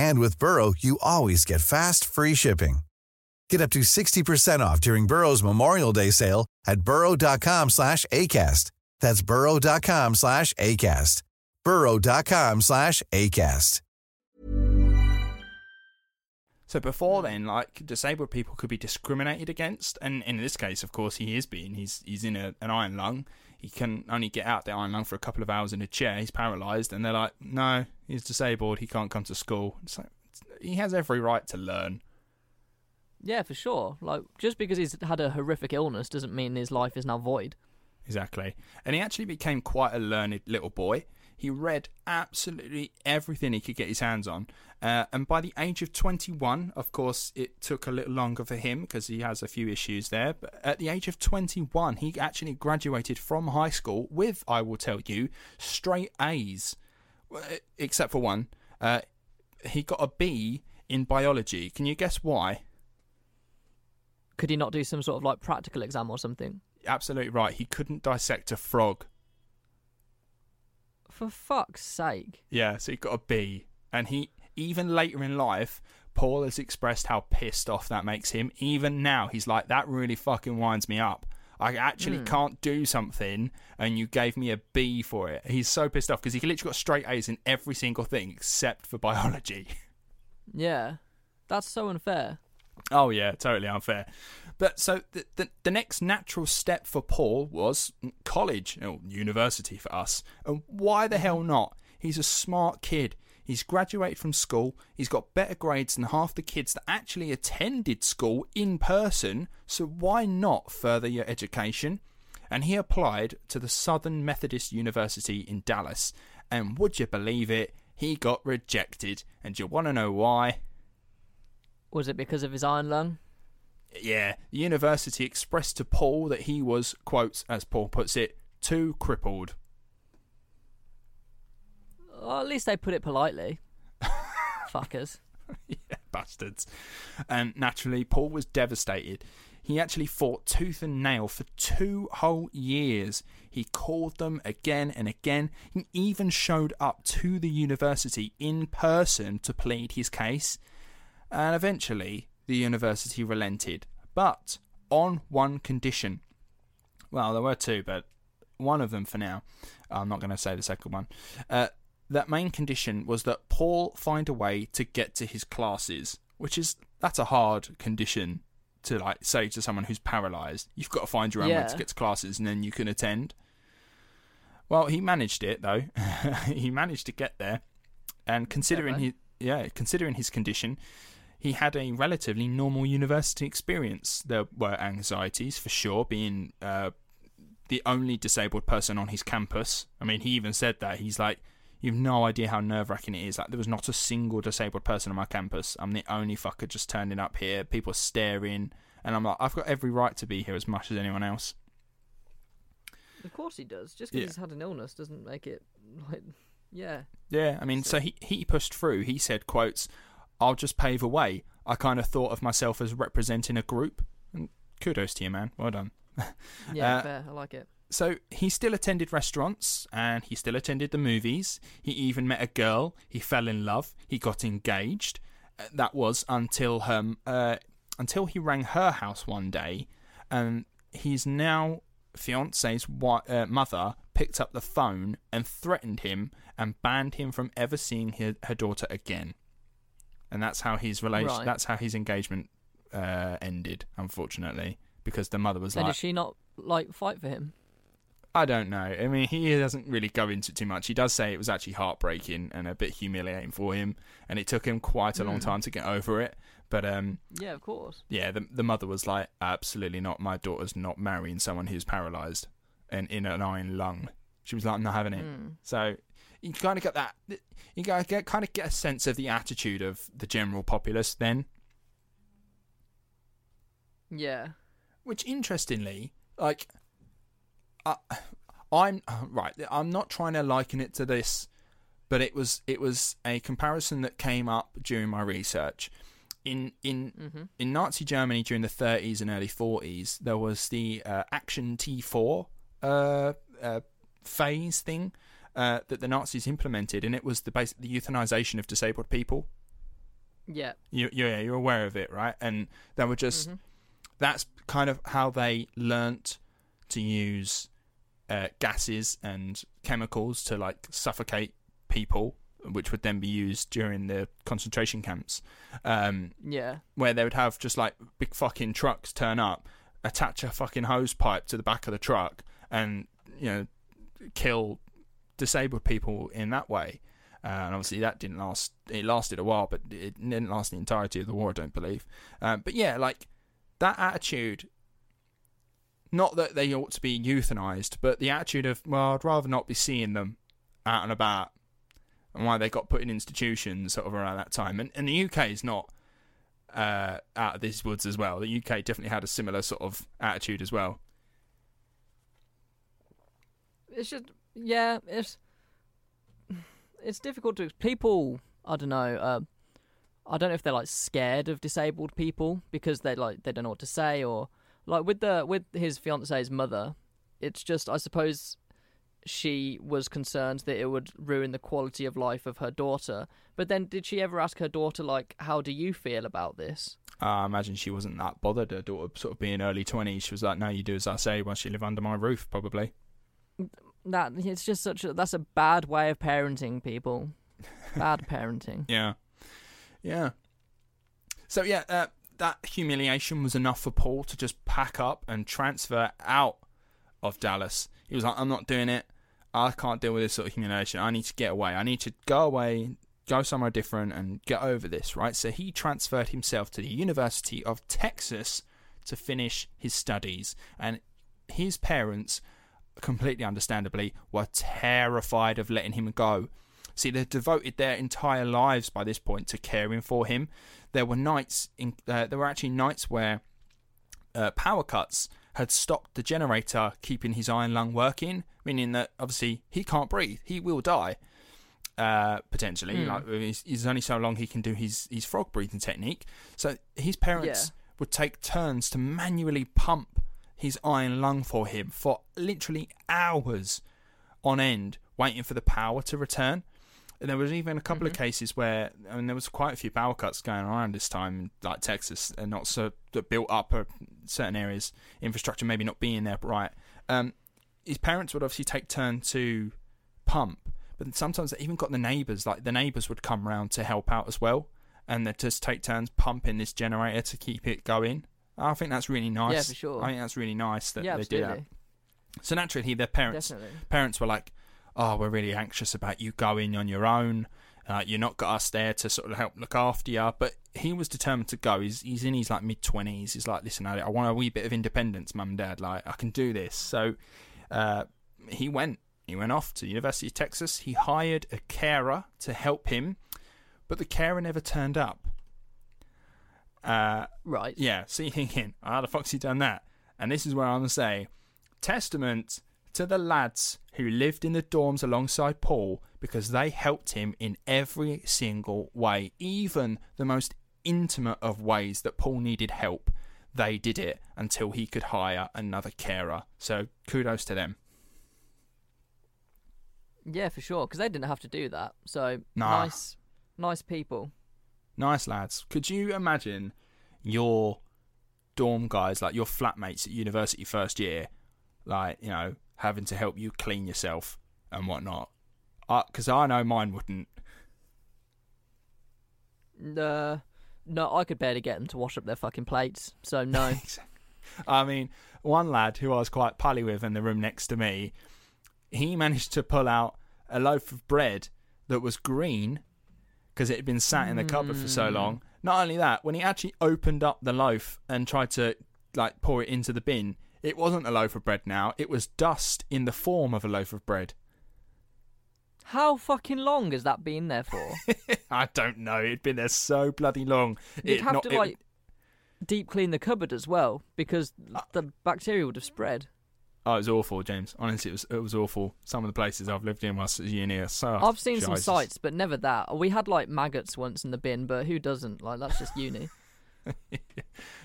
And with Burrow, you always get fast, free shipping. Get up to 60% off during Burrow's Memorial Day sale at burrow.com slash ACAST. That's burrow.com slash ACAST. burrow.com slash ACAST. So before then, like disabled people could be discriminated against, and in this case, of course, he is being. He's he's in a, an iron lung. He can only get out the iron lung for a couple of hours in a chair. He's paralysed, and they're like, "No, he's disabled. He can't come to school." It's like he has every right to learn. Yeah, for sure. Like just because he's had a horrific illness doesn't mean his life is now void. Exactly. And he actually became quite a learned little boy. He read absolutely everything he could get his hands on. Uh, and by the age of 21, of course, it took a little longer for him because he has a few issues there. But at the age of 21, he actually graduated from high school with, I will tell you, straight A's. Except for one. Uh, he got a B in biology. Can you guess why? Could he not do some sort of like practical exam or something? Absolutely right. He couldn't dissect a frog. For fuck's sake. Yeah, so he got a B. And he, even later in life, Paul has expressed how pissed off that makes him. Even now, he's like, that really fucking winds me up. I actually hmm. can't do something, and you gave me a B for it. He's so pissed off because he literally got straight A's in every single thing except for biology. Yeah. That's so unfair. Oh yeah, totally unfair. But so the, the the next natural step for Paul was college, or university for us. And why the hell not? He's a smart kid. He's graduated from school. He's got better grades than half the kids that actually attended school in person. So why not further your education? And he applied to the Southern Methodist University in Dallas. And would you believe it? He got rejected. And you want to know why? Was it because of his iron lung? Yeah, the university expressed to Paul that he was, quote, as Paul puts it, too crippled. Well, at least they put it politely. Fuckers. yeah, bastards. And naturally, Paul was devastated. He actually fought tooth and nail for two whole years. He called them again and again. He even showed up to the university in person to plead his case. And eventually, the university relented. But on one condition. Well, there were two, but one of them for now. I'm not going to say the second one. Uh, that main condition was that Paul find a way to get to his classes, which is that's a hard condition to like say to someone who's paralyzed. You've got to find your own way to get to classes, and then you can attend. Well, he managed it though. he managed to get there, and considering play. his yeah, considering his condition, he had a relatively normal university experience. There were anxieties for sure, being uh, the only disabled person on his campus. I mean, he even said that he's like, "You've no idea how nerve wracking it is. Like, there was not a single disabled person on my campus. I'm the only fucker just turning up here. People staring." And I'm like, I've got every right to be here as much as anyone else. Of course he does. Just because Yeah. he's had an illness doesn't make it like, yeah. Yeah, I mean, so he he pushed through. He said, "quotes I'll just pave a way." I kind of thought of myself as representing a group. And kudos to you, man. Well done. Yeah, Uh, fair. I like it. So he still attended restaurants and he still attended the movies. He even met a girl. He fell in love. He got engaged. Uh, That was until her uh, until he rang her house one day, and his now fiance's wi- uh, mother picked up the phone and threatened him and banned him from ever seeing her, her daughter again. And that's how his relation. Right. That's how his engagement uh, ended, unfortunately, because the mother was And like, did she not like fight for him? I don't know. I mean, he doesn't really go into it too much. He does say it was actually heartbreaking and a bit humiliating for him, and it took him quite a long Mm. time to get over it. But um, Yeah, of course. yeah, the the mother was like, absolutely not. My daughter's not marrying someone who's paralysed and in an iron lung. She was like, I'm not having it. Mm. So you kind of get that. You get kind of get a sense of the attitude of the general populace then. Yeah. Which, interestingly, like, I, I'm right. I'm not trying to liken it to this, but it was it was a comparison that came up during my research. In in Mhm. in Nazi Germany during the 30s and early 40s, there was the uh, Action T4 uh, uh, phase thing uh, that the Nazis implemented, and it was the basic the euthanization of disabled people. Yeah. You, yeah, you're aware of it, right? And they were just that's kind of how they learnt to use uh, gases and chemicals to like suffocate people, which would then be used during the concentration camps, um, Yeah. where they would have just like big fucking trucks turn up, attach a fucking hose pipe to the back of the truck, and you know kill disabled people in that way. Uh, and obviously that didn't last. It lasted a while, but it didn't last the entirety of the war. I don't believe. Um, but yeah, like that attitude. Not that they ought to be euthanized, but the attitude of well, I'd rather not be seeing them out and about, and why they got put in institutions sort of around that time. And, and the UK is not uh, out of these woods as well. The UK definitely had a similar sort of attitude as well. It's just yeah, it's it's difficult to people. I don't know. Uh, I don't know if they're like scared of disabled people because they like they don't know what to say or like with the with his fiance's mother. It's just I suppose she was concerned that it would ruin the quality of life of her daughter. But then did she ever ask her daughter like, "How do you feel about this?" I imagine she wasn't that bothered. Her daughter sort of being early 20s. She was like, no, you do as I say once you live under my roof, probably. That it's just such a that's a bad way of parenting people. Bad parenting. Yeah. Yeah. So, yeah, uh, that humiliation was enough for Paul to just pack up and transfer out of Dallas. He was like, I'm not doing it. I can't deal with this sort of humiliation. I need to get away. I need to go away, go somewhere different, and get over this, right? So he transferred himself to the University of Texas to finish his studies. And his parents, completely understandably, were terrified of letting him go. See, they'd devoted their entire lives by this point to caring for him. There were nights, in, uh, there were actually nights where uh, power cuts had stopped the generator keeping his iron lung working, meaning that obviously he can't breathe. He will die uh, potentially. Mm. Like he's, only so long he can do his his frog breathing technique. So his parents Yeah. would take turns to manually pump his iron lung for him for literally hours on end, waiting for the power to return. And there was even a couple of cases where, I mean, there was quite a few power cuts going around this time, like Texas, and not so that built up certain areas, infrastructure maybe not being there right. Um, his parents would obviously take turn to pump, but sometimes they even got the neighbours. Like the neighbours would come round to help out as well, and they'd just take turns pumping this generator to keep it going. I think that's really nice. Yeah, for sure. I think that's really nice that yeah, they do that. So naturally, their parents Definitely. parents were like, "Oh, we're really anxious about you going on your own. Uh, you're not got us there to sort of help look after you." But he was determined to go. He's he's in his like mid twenties. He's like, "Listen, I, I want a wee bit of independence, mum and dad. Like, I can do this." So uh, he went. He went off to University of Texas. He hired a carer to help him, but the carer never turned up. Uh, Right. yeah, so you're thinking, how the fuck's he done that? And this is where I'm going to say, testament to the lads who lived in the dorms alongside Paul because they helped him in every single way, even the most intimate of ways that Paul needed help. They did it until he could hire another carer. So kudos to them. Yeah, for sure. Because they didn't have to do that. So Nah. nice, nice people. Nice lads. Could you imagine your dorm guys, like your flatmates at university first year, like, you know, having to help you clean yourself and whatnot? Because I know mine wouldn't. Uh, no, I could barely get them to wash up their fucking plates. So no. I mean, one lad who I was quite pally with in the room next to me, he managed to pull out a loaf of bread that was green because it had been sat in the cupboard for so long. Hmm. Not only that, when he actually opened up the loaf and tried to like pour it into the bin, it wasn't a loaf of bread now. It was dust in the form of a loaf of bread. How fucking long has that been there for? I don't know. It'd been there so bloody long. You'd It have not- to it- like deep clean the cupboard as well because uh, the bacteria would have spread. Oh, it was awful, James. Honestly, it was it was awful. Some of the places I've lived in whilst at uni are so. I've seen some Jesus. sights, but never that. We had like maggots once in the bin, but who doesn't? Like that's just uni.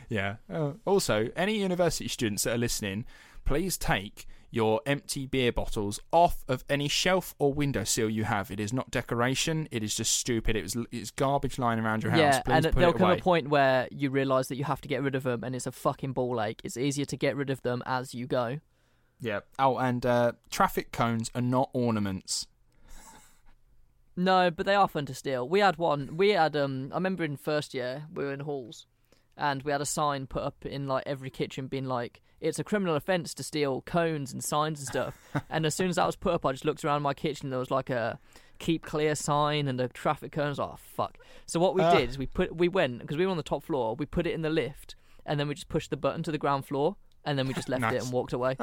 Yeah. Uh, also, any university students that are listening, please take your empty beer bottles off of any shelf or windowsill you have. It is not decoration. It is just stupid. It was it's garbage lying around your house. yeah, please and put there'll it come away. a point where you realise that you have to get rid of them, and it's a fucking ball ache. It's easier to get rid of them as you go. Yeah. Oh, and uh, traffic cones are not ornaments. No, but they are fun to steal. We had one. We had um. I remember in first year we were in halls, and we had a sign put up in like every kitchen, being like, "It's a criminal offence to steal cones and signs and stuff." and as soon as that was put up, I just looked around my kitchen. There was like a keep clear sign and a traffic cone. I was like, oh fuck. So what we Ah. did is we put we went because we were on the top floor. We put it in the lift, and then we just pushed the button to the ground floor, and then we just left it and walked away.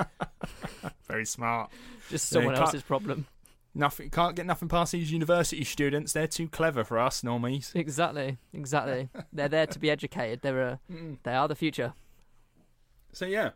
Very smart. Just someone can't- else's problem. Nothing can't get nothing past these university students. They're too clever for us normies. Exactly, exactly. They're there to be educated. They're uh, a, they are the future. So yeah,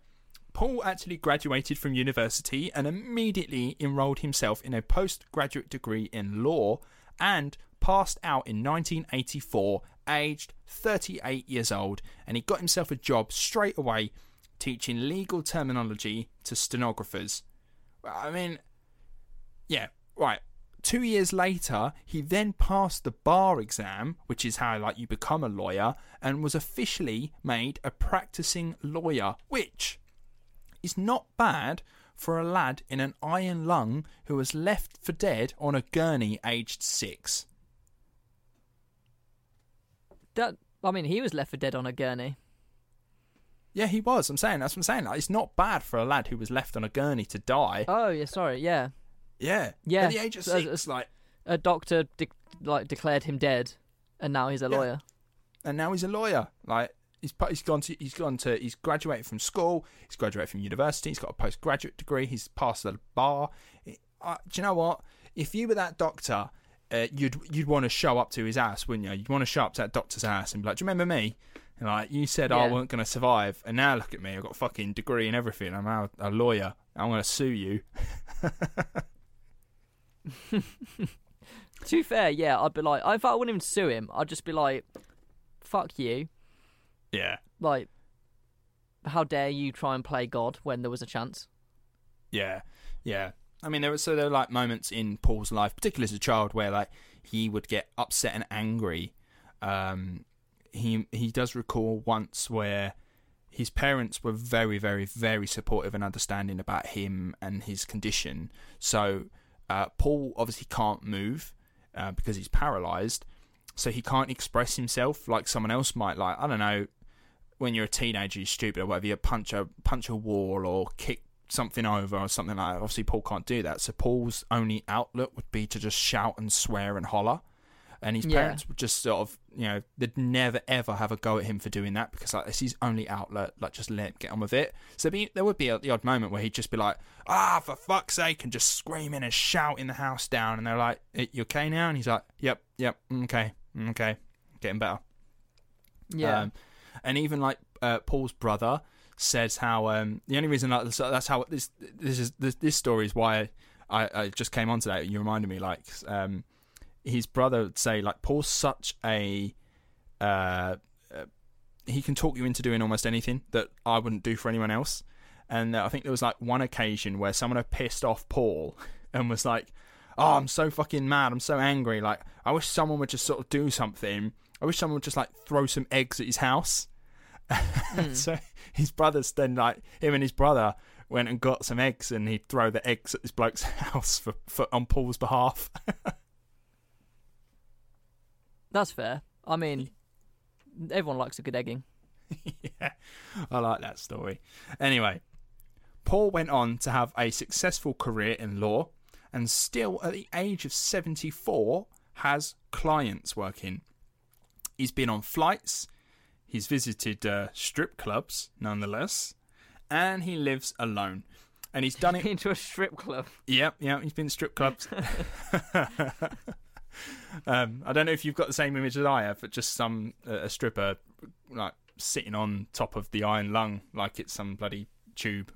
Paul actually graduated from university and immediately enrolled himself in a postgraduate degree in law and passed out in 1984, aged 38 years old, and he got himself a job straight away teaching legal terminology to stenographers. I mean, yeah, right. Two years later, he then passed the bar exam, which is how like you become a lawyer, and was officially made a practicing lawyer, which is not bad for a lad in an iron lung who was left for dead on a gurney aged six. That I mean, he was left for dead on a gurney. Yeah, he was. I'm saying that's what I'm saying. Like, it's not bad for a lad who was left on a gurney to die. Oh yeah, sorry, yeah. yeah, Yeah. At the age of So- six, like, A doctor de- like declared him dead, and now he's a Yeah. lawyer. and now he's a lawyer. Like he's pu- he's gone to he's gone to he's graduated from school. He's graduated from university. He's got a postgraduate degree. He's passed the bar. It- uh, do you know what? If you were that doctor, uh, you'd you'd want to show up to his house, wouldn't you? You'd want to show up to that doctor's house and be like, "Do you remember me?" And like you said, I Yeah. wasn't going to survive, and now look at me. I've got a fucking degree and everything. I'm now a lawyer. I'm going to sue you. To fair, yeah, I'd be like, if I wouldn't even sue him, I'd just be like, "Fuck you!" Yeah, Like, how dare you try and play God when there was a chance? Yeah, yeah. I mean, there were so there were like moments in Paul's life, particularly as a child, where like he would get upset and angry. Um, he he does recall once where his parents were very, very, very supportive and understanding about him and his condition. So uh, Paul obviously can't move uh, because he's paralyzed, so he can't express himself like someone else might. Like I don't know, when you're a teenager, you're stupid or whatever. You punch a punch a wall or kick something over or something like that. Obviously, Paul can't do that. So Paul's only outlet would be to just shout and swear and holler. And his Yeah. parents would just sort of, you know, they'd never ever have a go at him for doing that because like it's his only outlet. Like just let him get on with it. So be, there would be a, the odd moment where he'd just be like, "Ah, for fuck's sake!" and just screaming and shouting the house down. And they're like, "Eh, "You okay now?" And he's like, "Yep, yep, okay, okay, getting better." Yeah. Um, and even like uh, Paul's brother says how um, the only reason so that's how this this is this, this story is why I, I just came on today. You reminded me like um, his brother would say like Paul's such a uh, uh, he can talk you into doing almost anything that I wouldn't do for anyone else. And uh, I think there was like one occasion where someone had pissed off Paul and was like, "Oh, I'm so fucking mad. I'm so angry. Like, I wish someone would just sort of do something. I wish someone would just like throw some eggs at his house." so his brothers then like him and his brother went and got some eggs, and he'd throw the eggs at this bloke's house for, for on Paul's behalf. That's fair. I mean, everyone likes a good egging. yeah, I like that story. Anyway, Paul went on to have a successful career in law and still at the age of 74 has clients working. He's been on flights, he's visited uh, strip clubs nonetheless, and he lives alone. And he's done it into a strip club. Yep, yeah, he's been strip clubs. um, I don't know if you've got the same image as I have, but just some uh, a stripper like sitting on top of the iron lung like it's some bloody tube.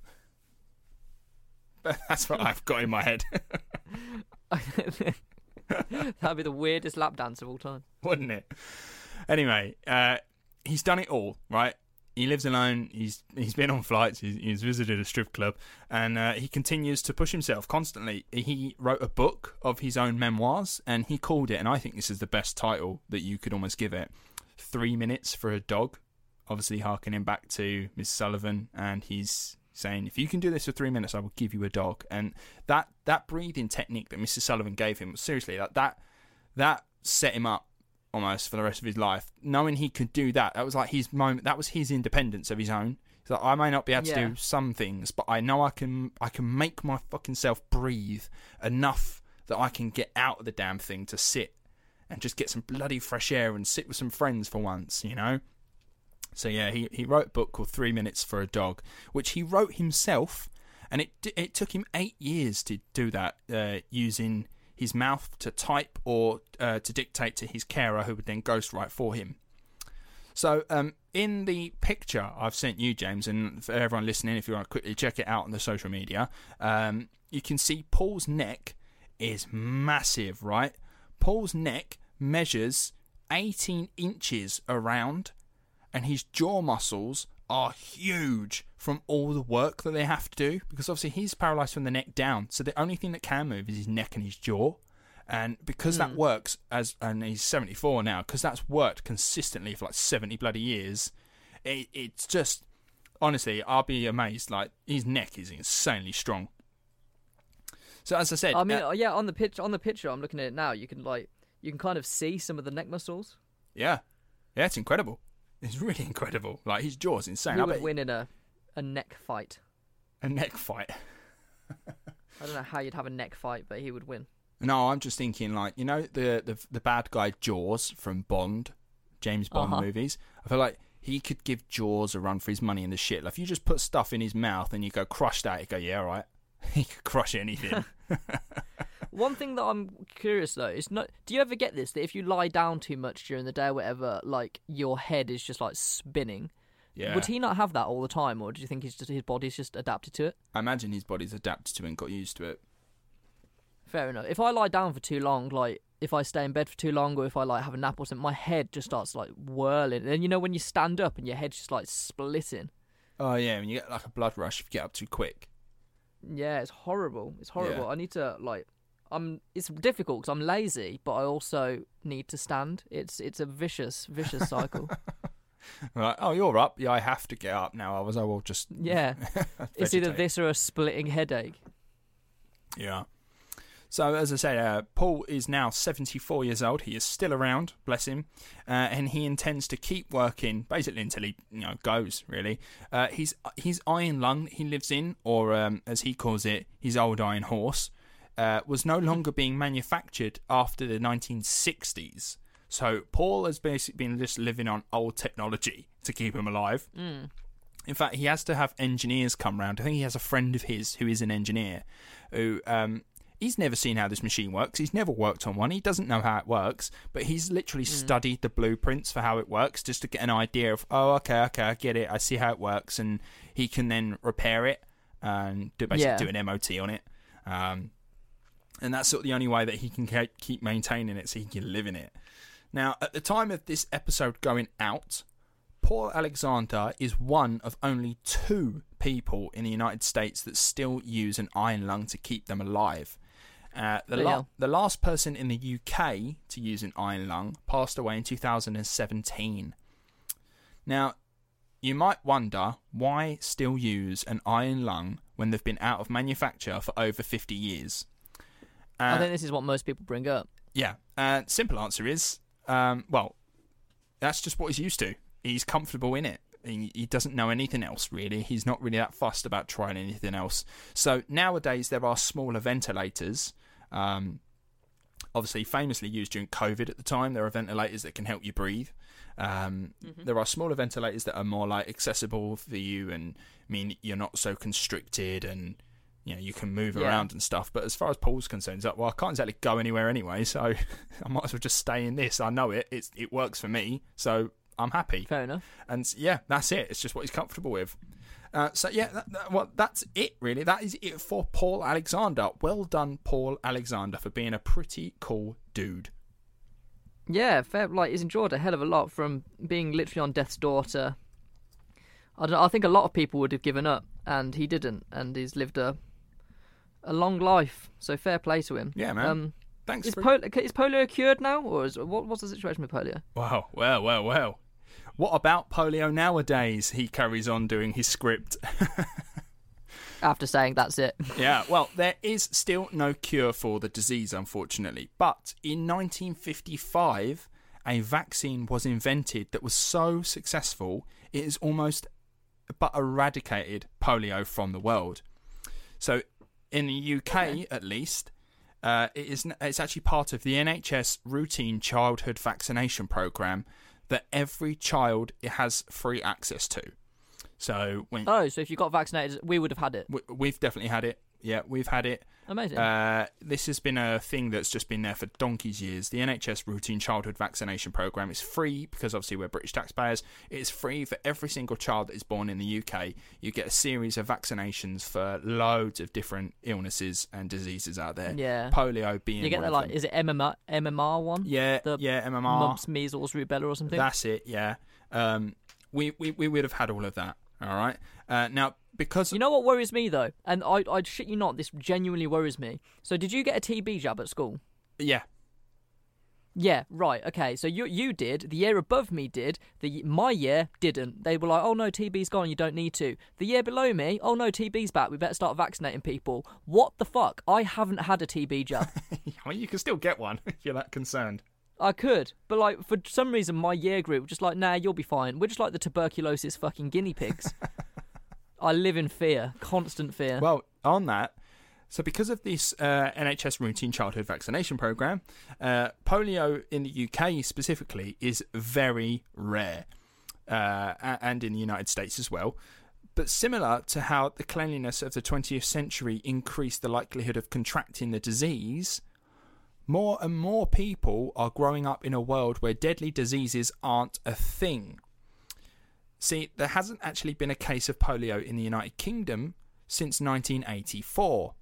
That's what I've got in my head, That'd be the weirdest lap dance of all time. wouldn't it? Anyway, uh, he's done it all, right? He lives alone. He's he's been on flights. He's, he's visited a strip club, and uh, he continues to push himself constantly. He wrote a book of his own memoirs, and he called it. And I think this is the best title that you could almost give it: Three Minutes for a Dog. Obviously, harkening back to Miss Sullivan, and he's saying, "If you can do this for three minutes, I will give you a dog." And that that breathing technique that Mrs. Sullivan gave him, seriously, that that that set him up almost for the rest of his life. Knowing he could do that, that was like his moment. That was his independence of his own. He's like, I may not be able to Yeah. do some things, but I know I can. I can make my fucking self breathe enough that I can get out of the damn thing to sit and just get some bloody fresh air and sit with some friends for once. You know. So yeah, he, he wrote a book called Three Minutes for a Dog, which he wrote himself, and it it took him eight years to do that uh, using his mouth to type or uh, to dictate to his carer, who would then ghostwrite for him. So um, in the picture I've sent you, James, and for everyone listening, if you want to quickly check it out on the social media, um, you can see Paul's neck is massive, right? Paul's neck measures 18 inches around and his jaw muscles are huge from all the work that they have to do because obviously he's paralyzed from the neck down. So the only thing that can move is his neck and his jaw. And because that works as and he's 74 now because that's worked consistently for like 70 bloody years it, it's just honestly i'll be amazed like his neck is insanely strong. So as i said I mean, uh, yeah, on the pitch, on the picture, I'm looking at it now. You can like, you can kind of see some of the neck muscles. yeah. Yeah it's incredible. It's really incredible. Like his jaw's insane. Who I would bet win in a, a neck fight? a neck fight I don't know how you'd have a neck fight, but he would win. No, I'm just thinking like you know the the the bad guy Jaws from Bond, James Bond Uh-huh. movies. I feel like he could give Jaws a run for his money in the shit. Like if you just put stuff in his mouth and you go crush that, you go yeah, all right. he could crush anything. One thing that I'm curious though is not. Do you ever get this that if you lie down too much during the day or whatever, like your head is just like spinning? Yeah, Would he not have that all the time, or do you think he's just his body's just adapted to it? I imagine his body's adapted to it and got used to it. Fair enough. If I lie down for too long, like if I stay in bed for too long, or if I like have a nap or something, my head just starts like whirling. And you know when you stand up and your head's just like splitting. Oh yeah, when you get like a blood rush if you get up too quick. Yeah, it's horrible. It's horrible. Yeah. I need to like. I'm. It's difficult because I'm lazy, but I also need to stand. It's it's a vicious vicious cycle. Like, oh, you're up. Yeah, I have to get up now. I was, I will just. Yeah. it's either this or a splitting headache. Yeah. So as I said, uh, Paul is now 74 years old. He is still around, bless him, uh, and he intends to keep working basically until he you know goes. Really, uh, his his iron lung that he lives in, or um, as he calls it, his old iron horse, uh, was no longer being manufactured after the 1960s. So Paul has basically been just living on old technology to keep him alive. In fact, he has to have engineers come round. I think he has a friend of his who is an engineer, who um, he's never seen how this machine works. He's never worked on one. He doesn't know how it works, but he's literally studied the blueprints for how it works just to get an idea of, oh, okay, okay, I get it. I see how it works, and he can then repair it and do basically Yeah. do an MOT on it. Um, and that's sort of the only way that he can keep maintaining it, so he can live in it. Now, at the time of this episode going out, Paul Alexander is one of only two people in the United States that still use an iron lung to keep them alive. Uh, the, la- the last person in the UK to use an iron lung passed away in 2017. Now, you might wonder why still use an iron lung when they've been out of manufacture for over 50 years. I Uh, think this is what most people bring up. yeah. Uh, simple answer is, um, well, that's just what he's used to. He's comfortable in it. He, he doesn't know anything else really. He's not really that fussed about trying anything else. So nowadays there are smaller ventilators. Um, obviously, famously used during COVID at the time. There are ventilators that can help you breathe. Um, There are smaller ventilators that are more like accessible for you and mean you're not so constricted and you know you can move Yeah. around and stuff. But as far as Paul's concerned, like, well, I can't exactly go anywhere anyway, so I might as well just stay in this. I know it. It's it works for me, so I'm happy. Fair enough. And yeah, that's it. It's just what he's comfortable with. Uh, so yeah, that, that, well, that's it really. That is it for Paul Alexander. Well done, Paul Alexander, for being a pretty cool dude. Yeah, fair. Like he's enjoyed a hell of a lot from being literally on death's door to. I don't. know, I think a lot of people would have given up, and he didn't, and he's lived a a long life. So fair play to him. Yeah, man. Um, Thanks is, for pol- is polio cured now, or is what, what's the situation with polio? Wow, well, well, well. What about polio nowadays? He carries on doing his script. After saying that's it. yeah, well, there is still no cure for the disease, unfortunately. But in 1955, a vaccine was invented that was so successful it has almost but eradicated polio from the world. So, in the UK, at least, uh, it is it's actually part of the NHS routine childhood vaccination program that every child has free access to. So when Oh, so if you got vaccinated, we would have had it. we, we've definitely had it. Yeah, we've had it. Amazing. Uh, this has been a thing that's just been there for donkey's years. The NHS routine childhood vaccination program is free because obviously we're British taxpayers. It is free for every single child that is born in the UK. You get a series of vaccinations for loads of different illnesses and diseases out there. Yeah. polio being you get that of like is it MMR MMR one? Yeah, the yeah, MMR. mumps, measles, rubella, or something. That's it. Yeah. Um, we, we we would have had all of that. All right. Uh, now because You know what worries me though, and I I shit you not, this genuinely worries me. So did you get a TB jab at school? yeah, Yeah, right. Okay, so you you did. The year above me did. The my year didn't. They were like, "Oh no, TB's gone. You don't need to." The year below me, "Oh no, TB's back. We better start vaccinating people." What the fuck? I haven't had a TB jab. I mean you can still get one if you're that concerned. I could, but like for some reason, my year group were just like, "Nah, you'll be fine." We're just like the tuberculosis fucking guinea pigs. I live in fear, constant fear. Well, on that, so because of this uh, NHS routine childhood vaccination program, uh, polio in the UK specifically is very rare, uh, and in the United States as well. But similar to how the cleanliness of the 20th century increased the likelihood of contracting the disease, more and more people are growing up in a world where deadly diseases aren't a thing. See, there hasn't actually been a case of polio in the United Kingdom since 1984.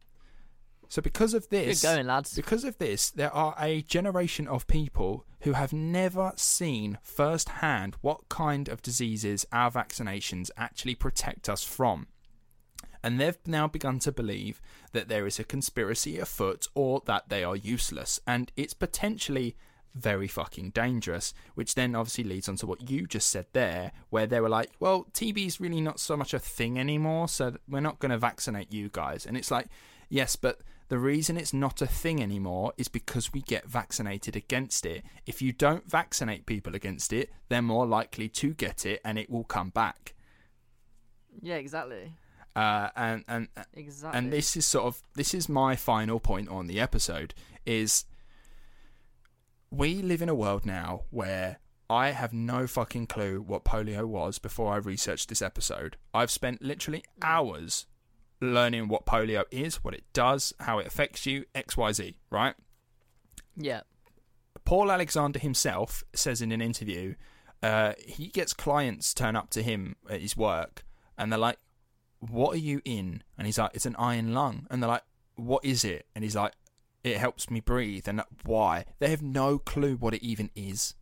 So because of this, Good going, lads. because of this, there are a generation of people who have never seen firsthand what kind of diseases our vaccinations actually protect us from. And they've now begun to believe that there is a conspiracy afoot or that they are useless. And it's potentially very fucking dangerous, which then obviously leads on to what you just said there, where they were like, well, TB is really not so much a thing anymore, so we're not going to vaccinate you guys. And it's like, yes, but the reason it's not a thing anymore is because we get vaccinated against it. If you don't vaccinate people against it, they're more likely to get it and it will come back. Yeah, exactly. Uh, and and Exactly. and this is sort of this is my final point on the episode is we live in a world now where I have no fucking clue what polio was before I researched this episode. I've spent literally hours learning what polio is, what it does, how it affects you, XYZ, right? Yeah. Paul Alexander himself says in an interview, uh, he gets clients turn up to him at his work and they're like, What are you in? And he's like, It's an iron lung. And they're like, What is it? And he's like, It helps me breathe. And why? They have no clue what it even is.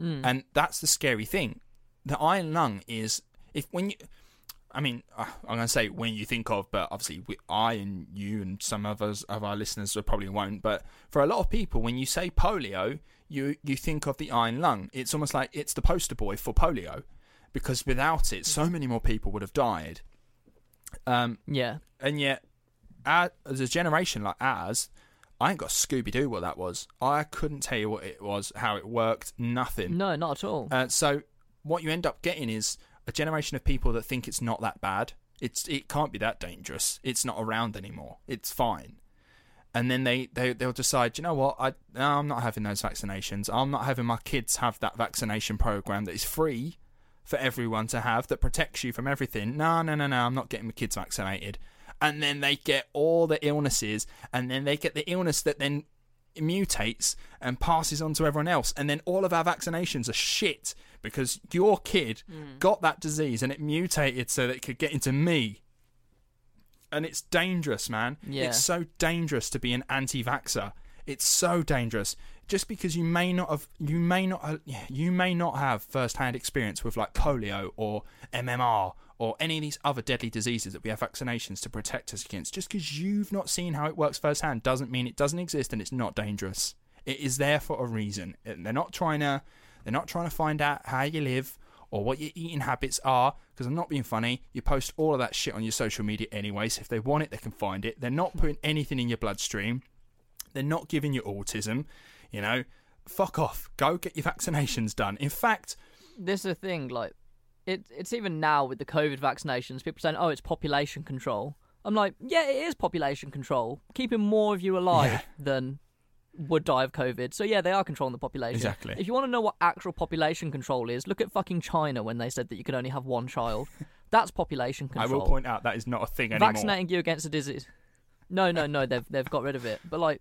Mm. And that's the scary thing. The iron lung is if when you, I mean, uh, I'm going to say when you think of, but obviously we, I and you and some of us of our listeners probably won't. But for a lot of people, when you say polio, you you think of the iron lung. It's almost like it's the poster boy for polio, because without it, so many more people would have died. Um, Yeah. and yet, as a generation like ours, I ain't got Scooby Doo what that was. I couldn't tell you what it was, how it worked, nothing. No, not at all. Uh, so what you end up getting is a generation of people that think it's not that bad. It's it can't be that dangerous. It's not around anymore. It's fine. And then they, they they'll decide, you know what, I no, I'm not having those vaccinations. I'm not having my kids have that vaccination program that is free for everyone to have that protects you from everything. No, no, no, no, I'm not getting my kids vaccinated. And then they get all the illnesses, and then they get the illness that then mutates and passes on to everyone else. And then all of our vaccinations are shit because your kid hmm. got that disease and it mutated so that it could get into me. And it's dangerous, man. Yeah. It's so dangerous to be an anti-vaxxer. It's so dangerous. Just because you may not have, you may not, you may not have first-hand experience with like polio or MMR or any of these other deadly diseases that we have vaccinations to protect us against. Just because you've not seen how it works firsthand doesn't mean it doesn't exist and it's not dangerous. It is there for a reason. They're not trying to, they're not trying to find out how you live or what your eating habits are. Because I'm not being funny. You post all of that shit on your social media anyway. So if they want it, they can find it. They're not putting anything in your bloodstream. They're not giving you autism. You know, fuck off. Go get your vaccinations done. In fact, this is the thing, like it it's even now with the COVID vaccinations, people saying, Oh, it's population control. I'm like, Yeah, it is population control. Keeping more of you alive Yeah. than would die of COVID. So yeah, they are controlling the population. Exactly. If you want to know what actual population control is, look at fucking China when they said that you could only have one child. That's population control. I will point out that is not a thing anymore. vaccinating you against a disease. No, no, no. They've they've got rid of it. But like,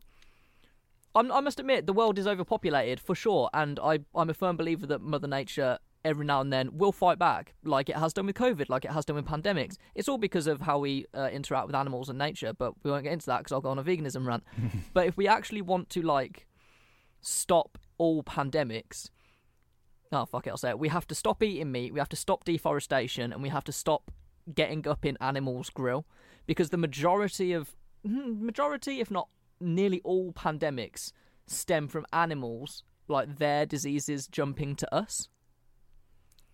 I'm, I must admit, the world is overpopulated for sure, and I I'm a firm believer that Mother Nature every now and then will fight back, like it has done with COVID, like it has done with pandemics. It's all because of how we uh, interact with animals and nature. But we won't get into that because I'll go on a veganism rant. but if we actually want to like stop all pandemics. Oh fuck it, I'll say it. We have to stop eating meat. We have to stop deforestation, and we have to stop getting up in animals' grill, because the majority of majority, if not nearly all pandemics, stem from animals, like their diseases jumping to us.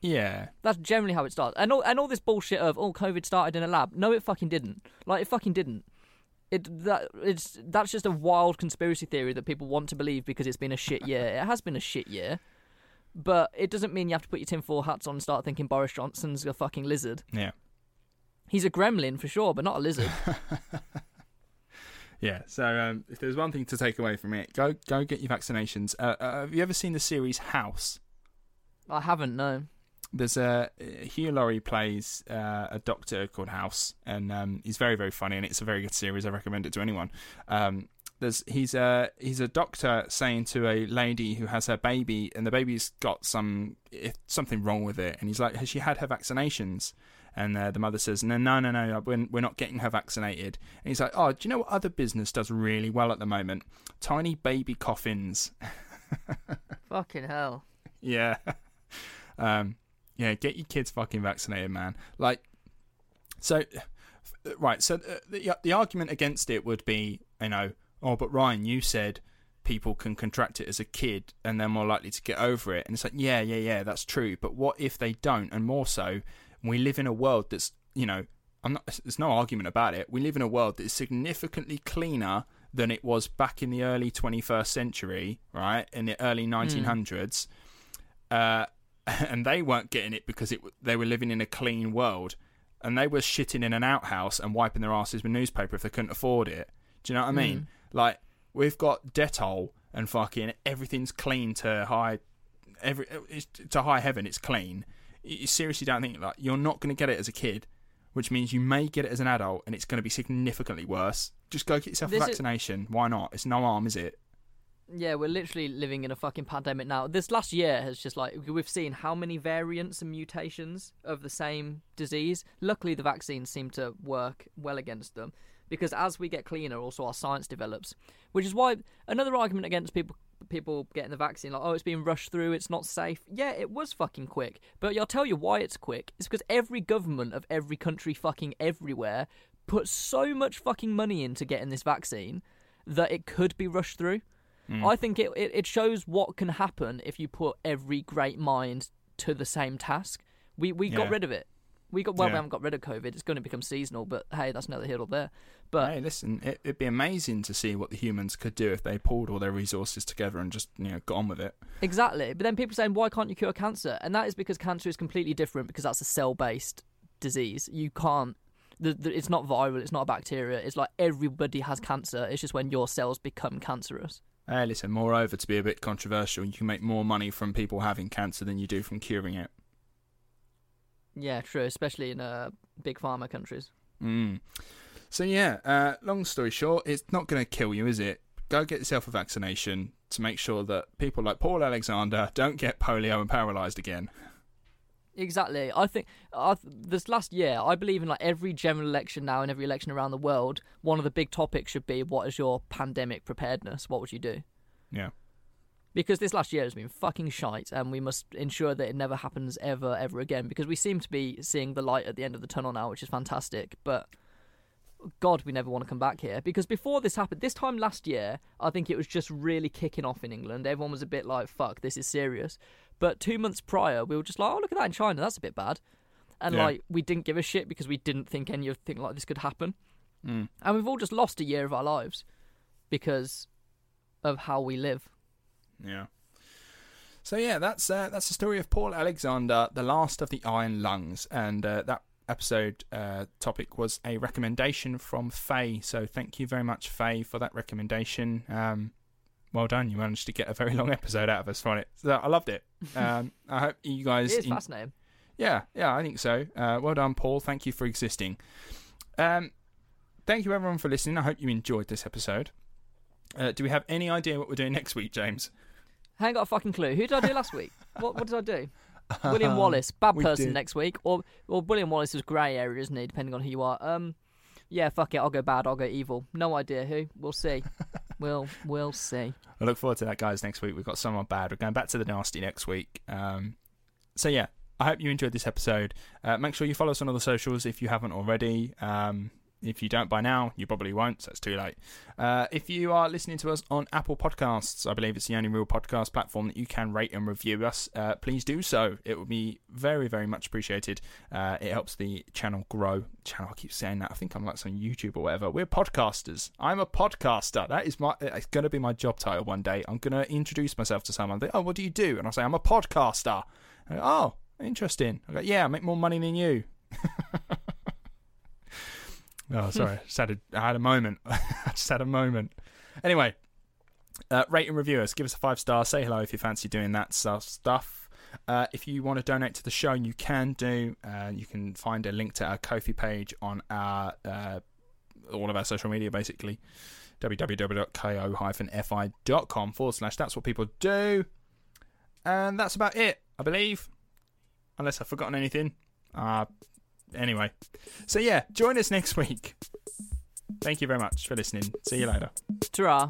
Yeah. That's generally how it starts. And all and all this bullshit of oh COVID started in a lab. No, it fucking didn't. Like it fucking didn't. It that it's that's just a wild conspiracy theory that people want to believe because it's been a shit year. It has been a shit year. But it doesn't mean you have to put your tinfoil hats on and start thinking Boris Johnson's a fucking lizard. Yeah. He's a gremlin for sure, but not a lizard. Yeah. So um, if there's one thing to take away from it, go go get your vaccinations. Uh, uh, have you ever seen the series House? I haven't, no. There's a Hugh Laurie plays uh, a doctor called House, and um, he's very very funny, and it's a very good series. I recommend it to anyone. Um, there's he's a he's a doctor saying to a lady who has her baby, and the baby's got some if, something wrong with it, and he's like, has she had her vaccinations? And uh, the mother says, no, no, no, no, we're, we're not getting her vaccinated. And he's like, oh, do you know what other business does really well at the moment? Tiny baby coffins. Fucking hell. Yeah. um, yeah, get your kids fucking vaccinated, man. Like, so, right. So uh, the the argument against it would be, you know, oh, but Ryan, you said people can contract it as a kid and they're more likely to get over it. And it's like, yeah, yeah, yeah, that's true. But what if they don't? And more so, we live in a world that's, you know, I'm not, there's no argument about it. We live in a world that is significantly cleaner than it was back in the early 21st century, right? In the early 1900s. Uh, and they weren't getting it because it, they were living in a clean world. And they were shitting in an outhouse and wiping their asses with newspaper if they couldn't afford it. Do you know what I mean? Like, we've got Dettol and fucking everything's clean to high, every it's, to high heaven. It's clean. You seriously don't think like you're not going to get it as a kid, which means you may get it as an adult and it's going to be significantly worse. Just go get yourself a This is- vaccination. Why not? It's no harm, is it? Yeah, we're literally living in a fucking pandemic now. This last year has just like we've seen how many variants and mutations of the same disease. Luckily, the vaccines seem to work well against them because as we get cleaner, also our science develops. Which is why another argument against people people getting the vaccine, like oh, it's being rushed through, it's not safe. Yeah, it was fucking quick, but I'll tell you why it's quick. It's because every government of every country, fucking everywhere, put so much fucking money into getting this vaccine that it could be rushed through. Mm. I think it, it it shows what can happen if you put every great mind to the same task. We we got rid of it. We got well, Yeah. we haven't got rid of COVID. It's going to become seasonal, but hey, that's neither here nor there. But hey, listen, it, it'd be amazing to see what the humans could do if they pulled all their resources together and just you know got on with it. Exactly. But then people saying, why can't you cure cancer? And that is because cancer is completely different because that's a cell based disease. You can't. The, the, it's not viral. It's not a bacteria. It's like everybody has cancer. It's just when your cells become cancerous. Hey, listen, moreover, to be a bit controversial, you can make more money from people having cancer than you do from curing it. Yeah, true. Especially in uh, big pharma countries. Mm. So, yeah, uh, long story short, it's not going to kill you, is it? Go get yourself a vaccination to make sure that people like Paul Alexander don't get polio and paralysed again. Exactly. I think I, this last year, I believe in like every general election now and every election around the world. One of the big topics should be what is your pandemic preparedness? What would you do? Yeah. Because this last year has been fucking shite and we must ensure that it never happens ever ever again. Because we seem to be seeing the light at the end of the tunnel now which is fantastic but god we never want to come back here. Because before this happened this time last year i think it was just really kicking off in england. Everyone was a bit like fuck this is serious. But 2 months prior we were just like oh look at that in china. That's a bit bad. And Yeah. like we didn't give a shit because we didn't think anything like this could happen. Mm. and we've all just lost a year of our lives because of how we live Yeah. So yeah, that's uh, that's the story of Paul Alexander, the last of the Iron Lungs, and uh, that episode uh, topic was a recommendation from Faye. So thank you very much, Faye, for that recommendation. Um, well done, you managed to get a very long episode out of us from it. So I loved it. Um, I hope you guys. it is en- fascinating yeah, yeah, I think so. Uh, well done, Paul. Thank you for existing. Um, thank you, everyone, for listening. I hope you enjoyed this episode. Uh, do we have any idea what we're doing next week, James? I ain't got a fucking clue. Who did I do last week? What what did I do? William Wallace, bad we person did. next week, or or William Wallace is grey area, isn't he? Depending on who you are. Um, yeah, fuck it. I'll go bad. I'll go evil. No idea who. We'll see. we'll we'll see. I look forward to that, guys. Next week we've got someone bad. We're going back to the nasty next week. Um, so yeah, I hope you enjoyed this episode. Uh, make sure you follow us on all the socials if you haven't already. Um, if you don't by now, you probably won't, so it's too late. Uh, if you are listening to us on Apple Podcasts, I believe it's the only real podcast platform that you can rate and review us. Uh, please do so. It would be very, very much appreciated. Uh, it helps the channel grow. Channel, I keep saying that. I think I'm like some YouTube or whatever. We're podcasters. I'm a podcaster. That is my. It's going to be my job title one day. I'm going to introduce myself to someone. They, oh, what do you do? And I'll say I'm a podcaster. Go, oh, interesting. I go, yeah, I make more money than you. Oh, sorry. I just had a, I had a moment. I just had a moment. Anyway, uh, rate and review us. Give us a five star. Say hello if you fancy doing that stuff. stuff. Uh, if you want to donate to the show, you can do. Uh, you can find a link to our Ko-fi page on our uh, all of our social media, basically. www.ko-fi.com forward slash that's what people do. And that's about it, I believe. Unless I've forgotten anything. Uh, anyway. So yeah, join us next week. Thank you very much for listening. See you later. Ta-ra.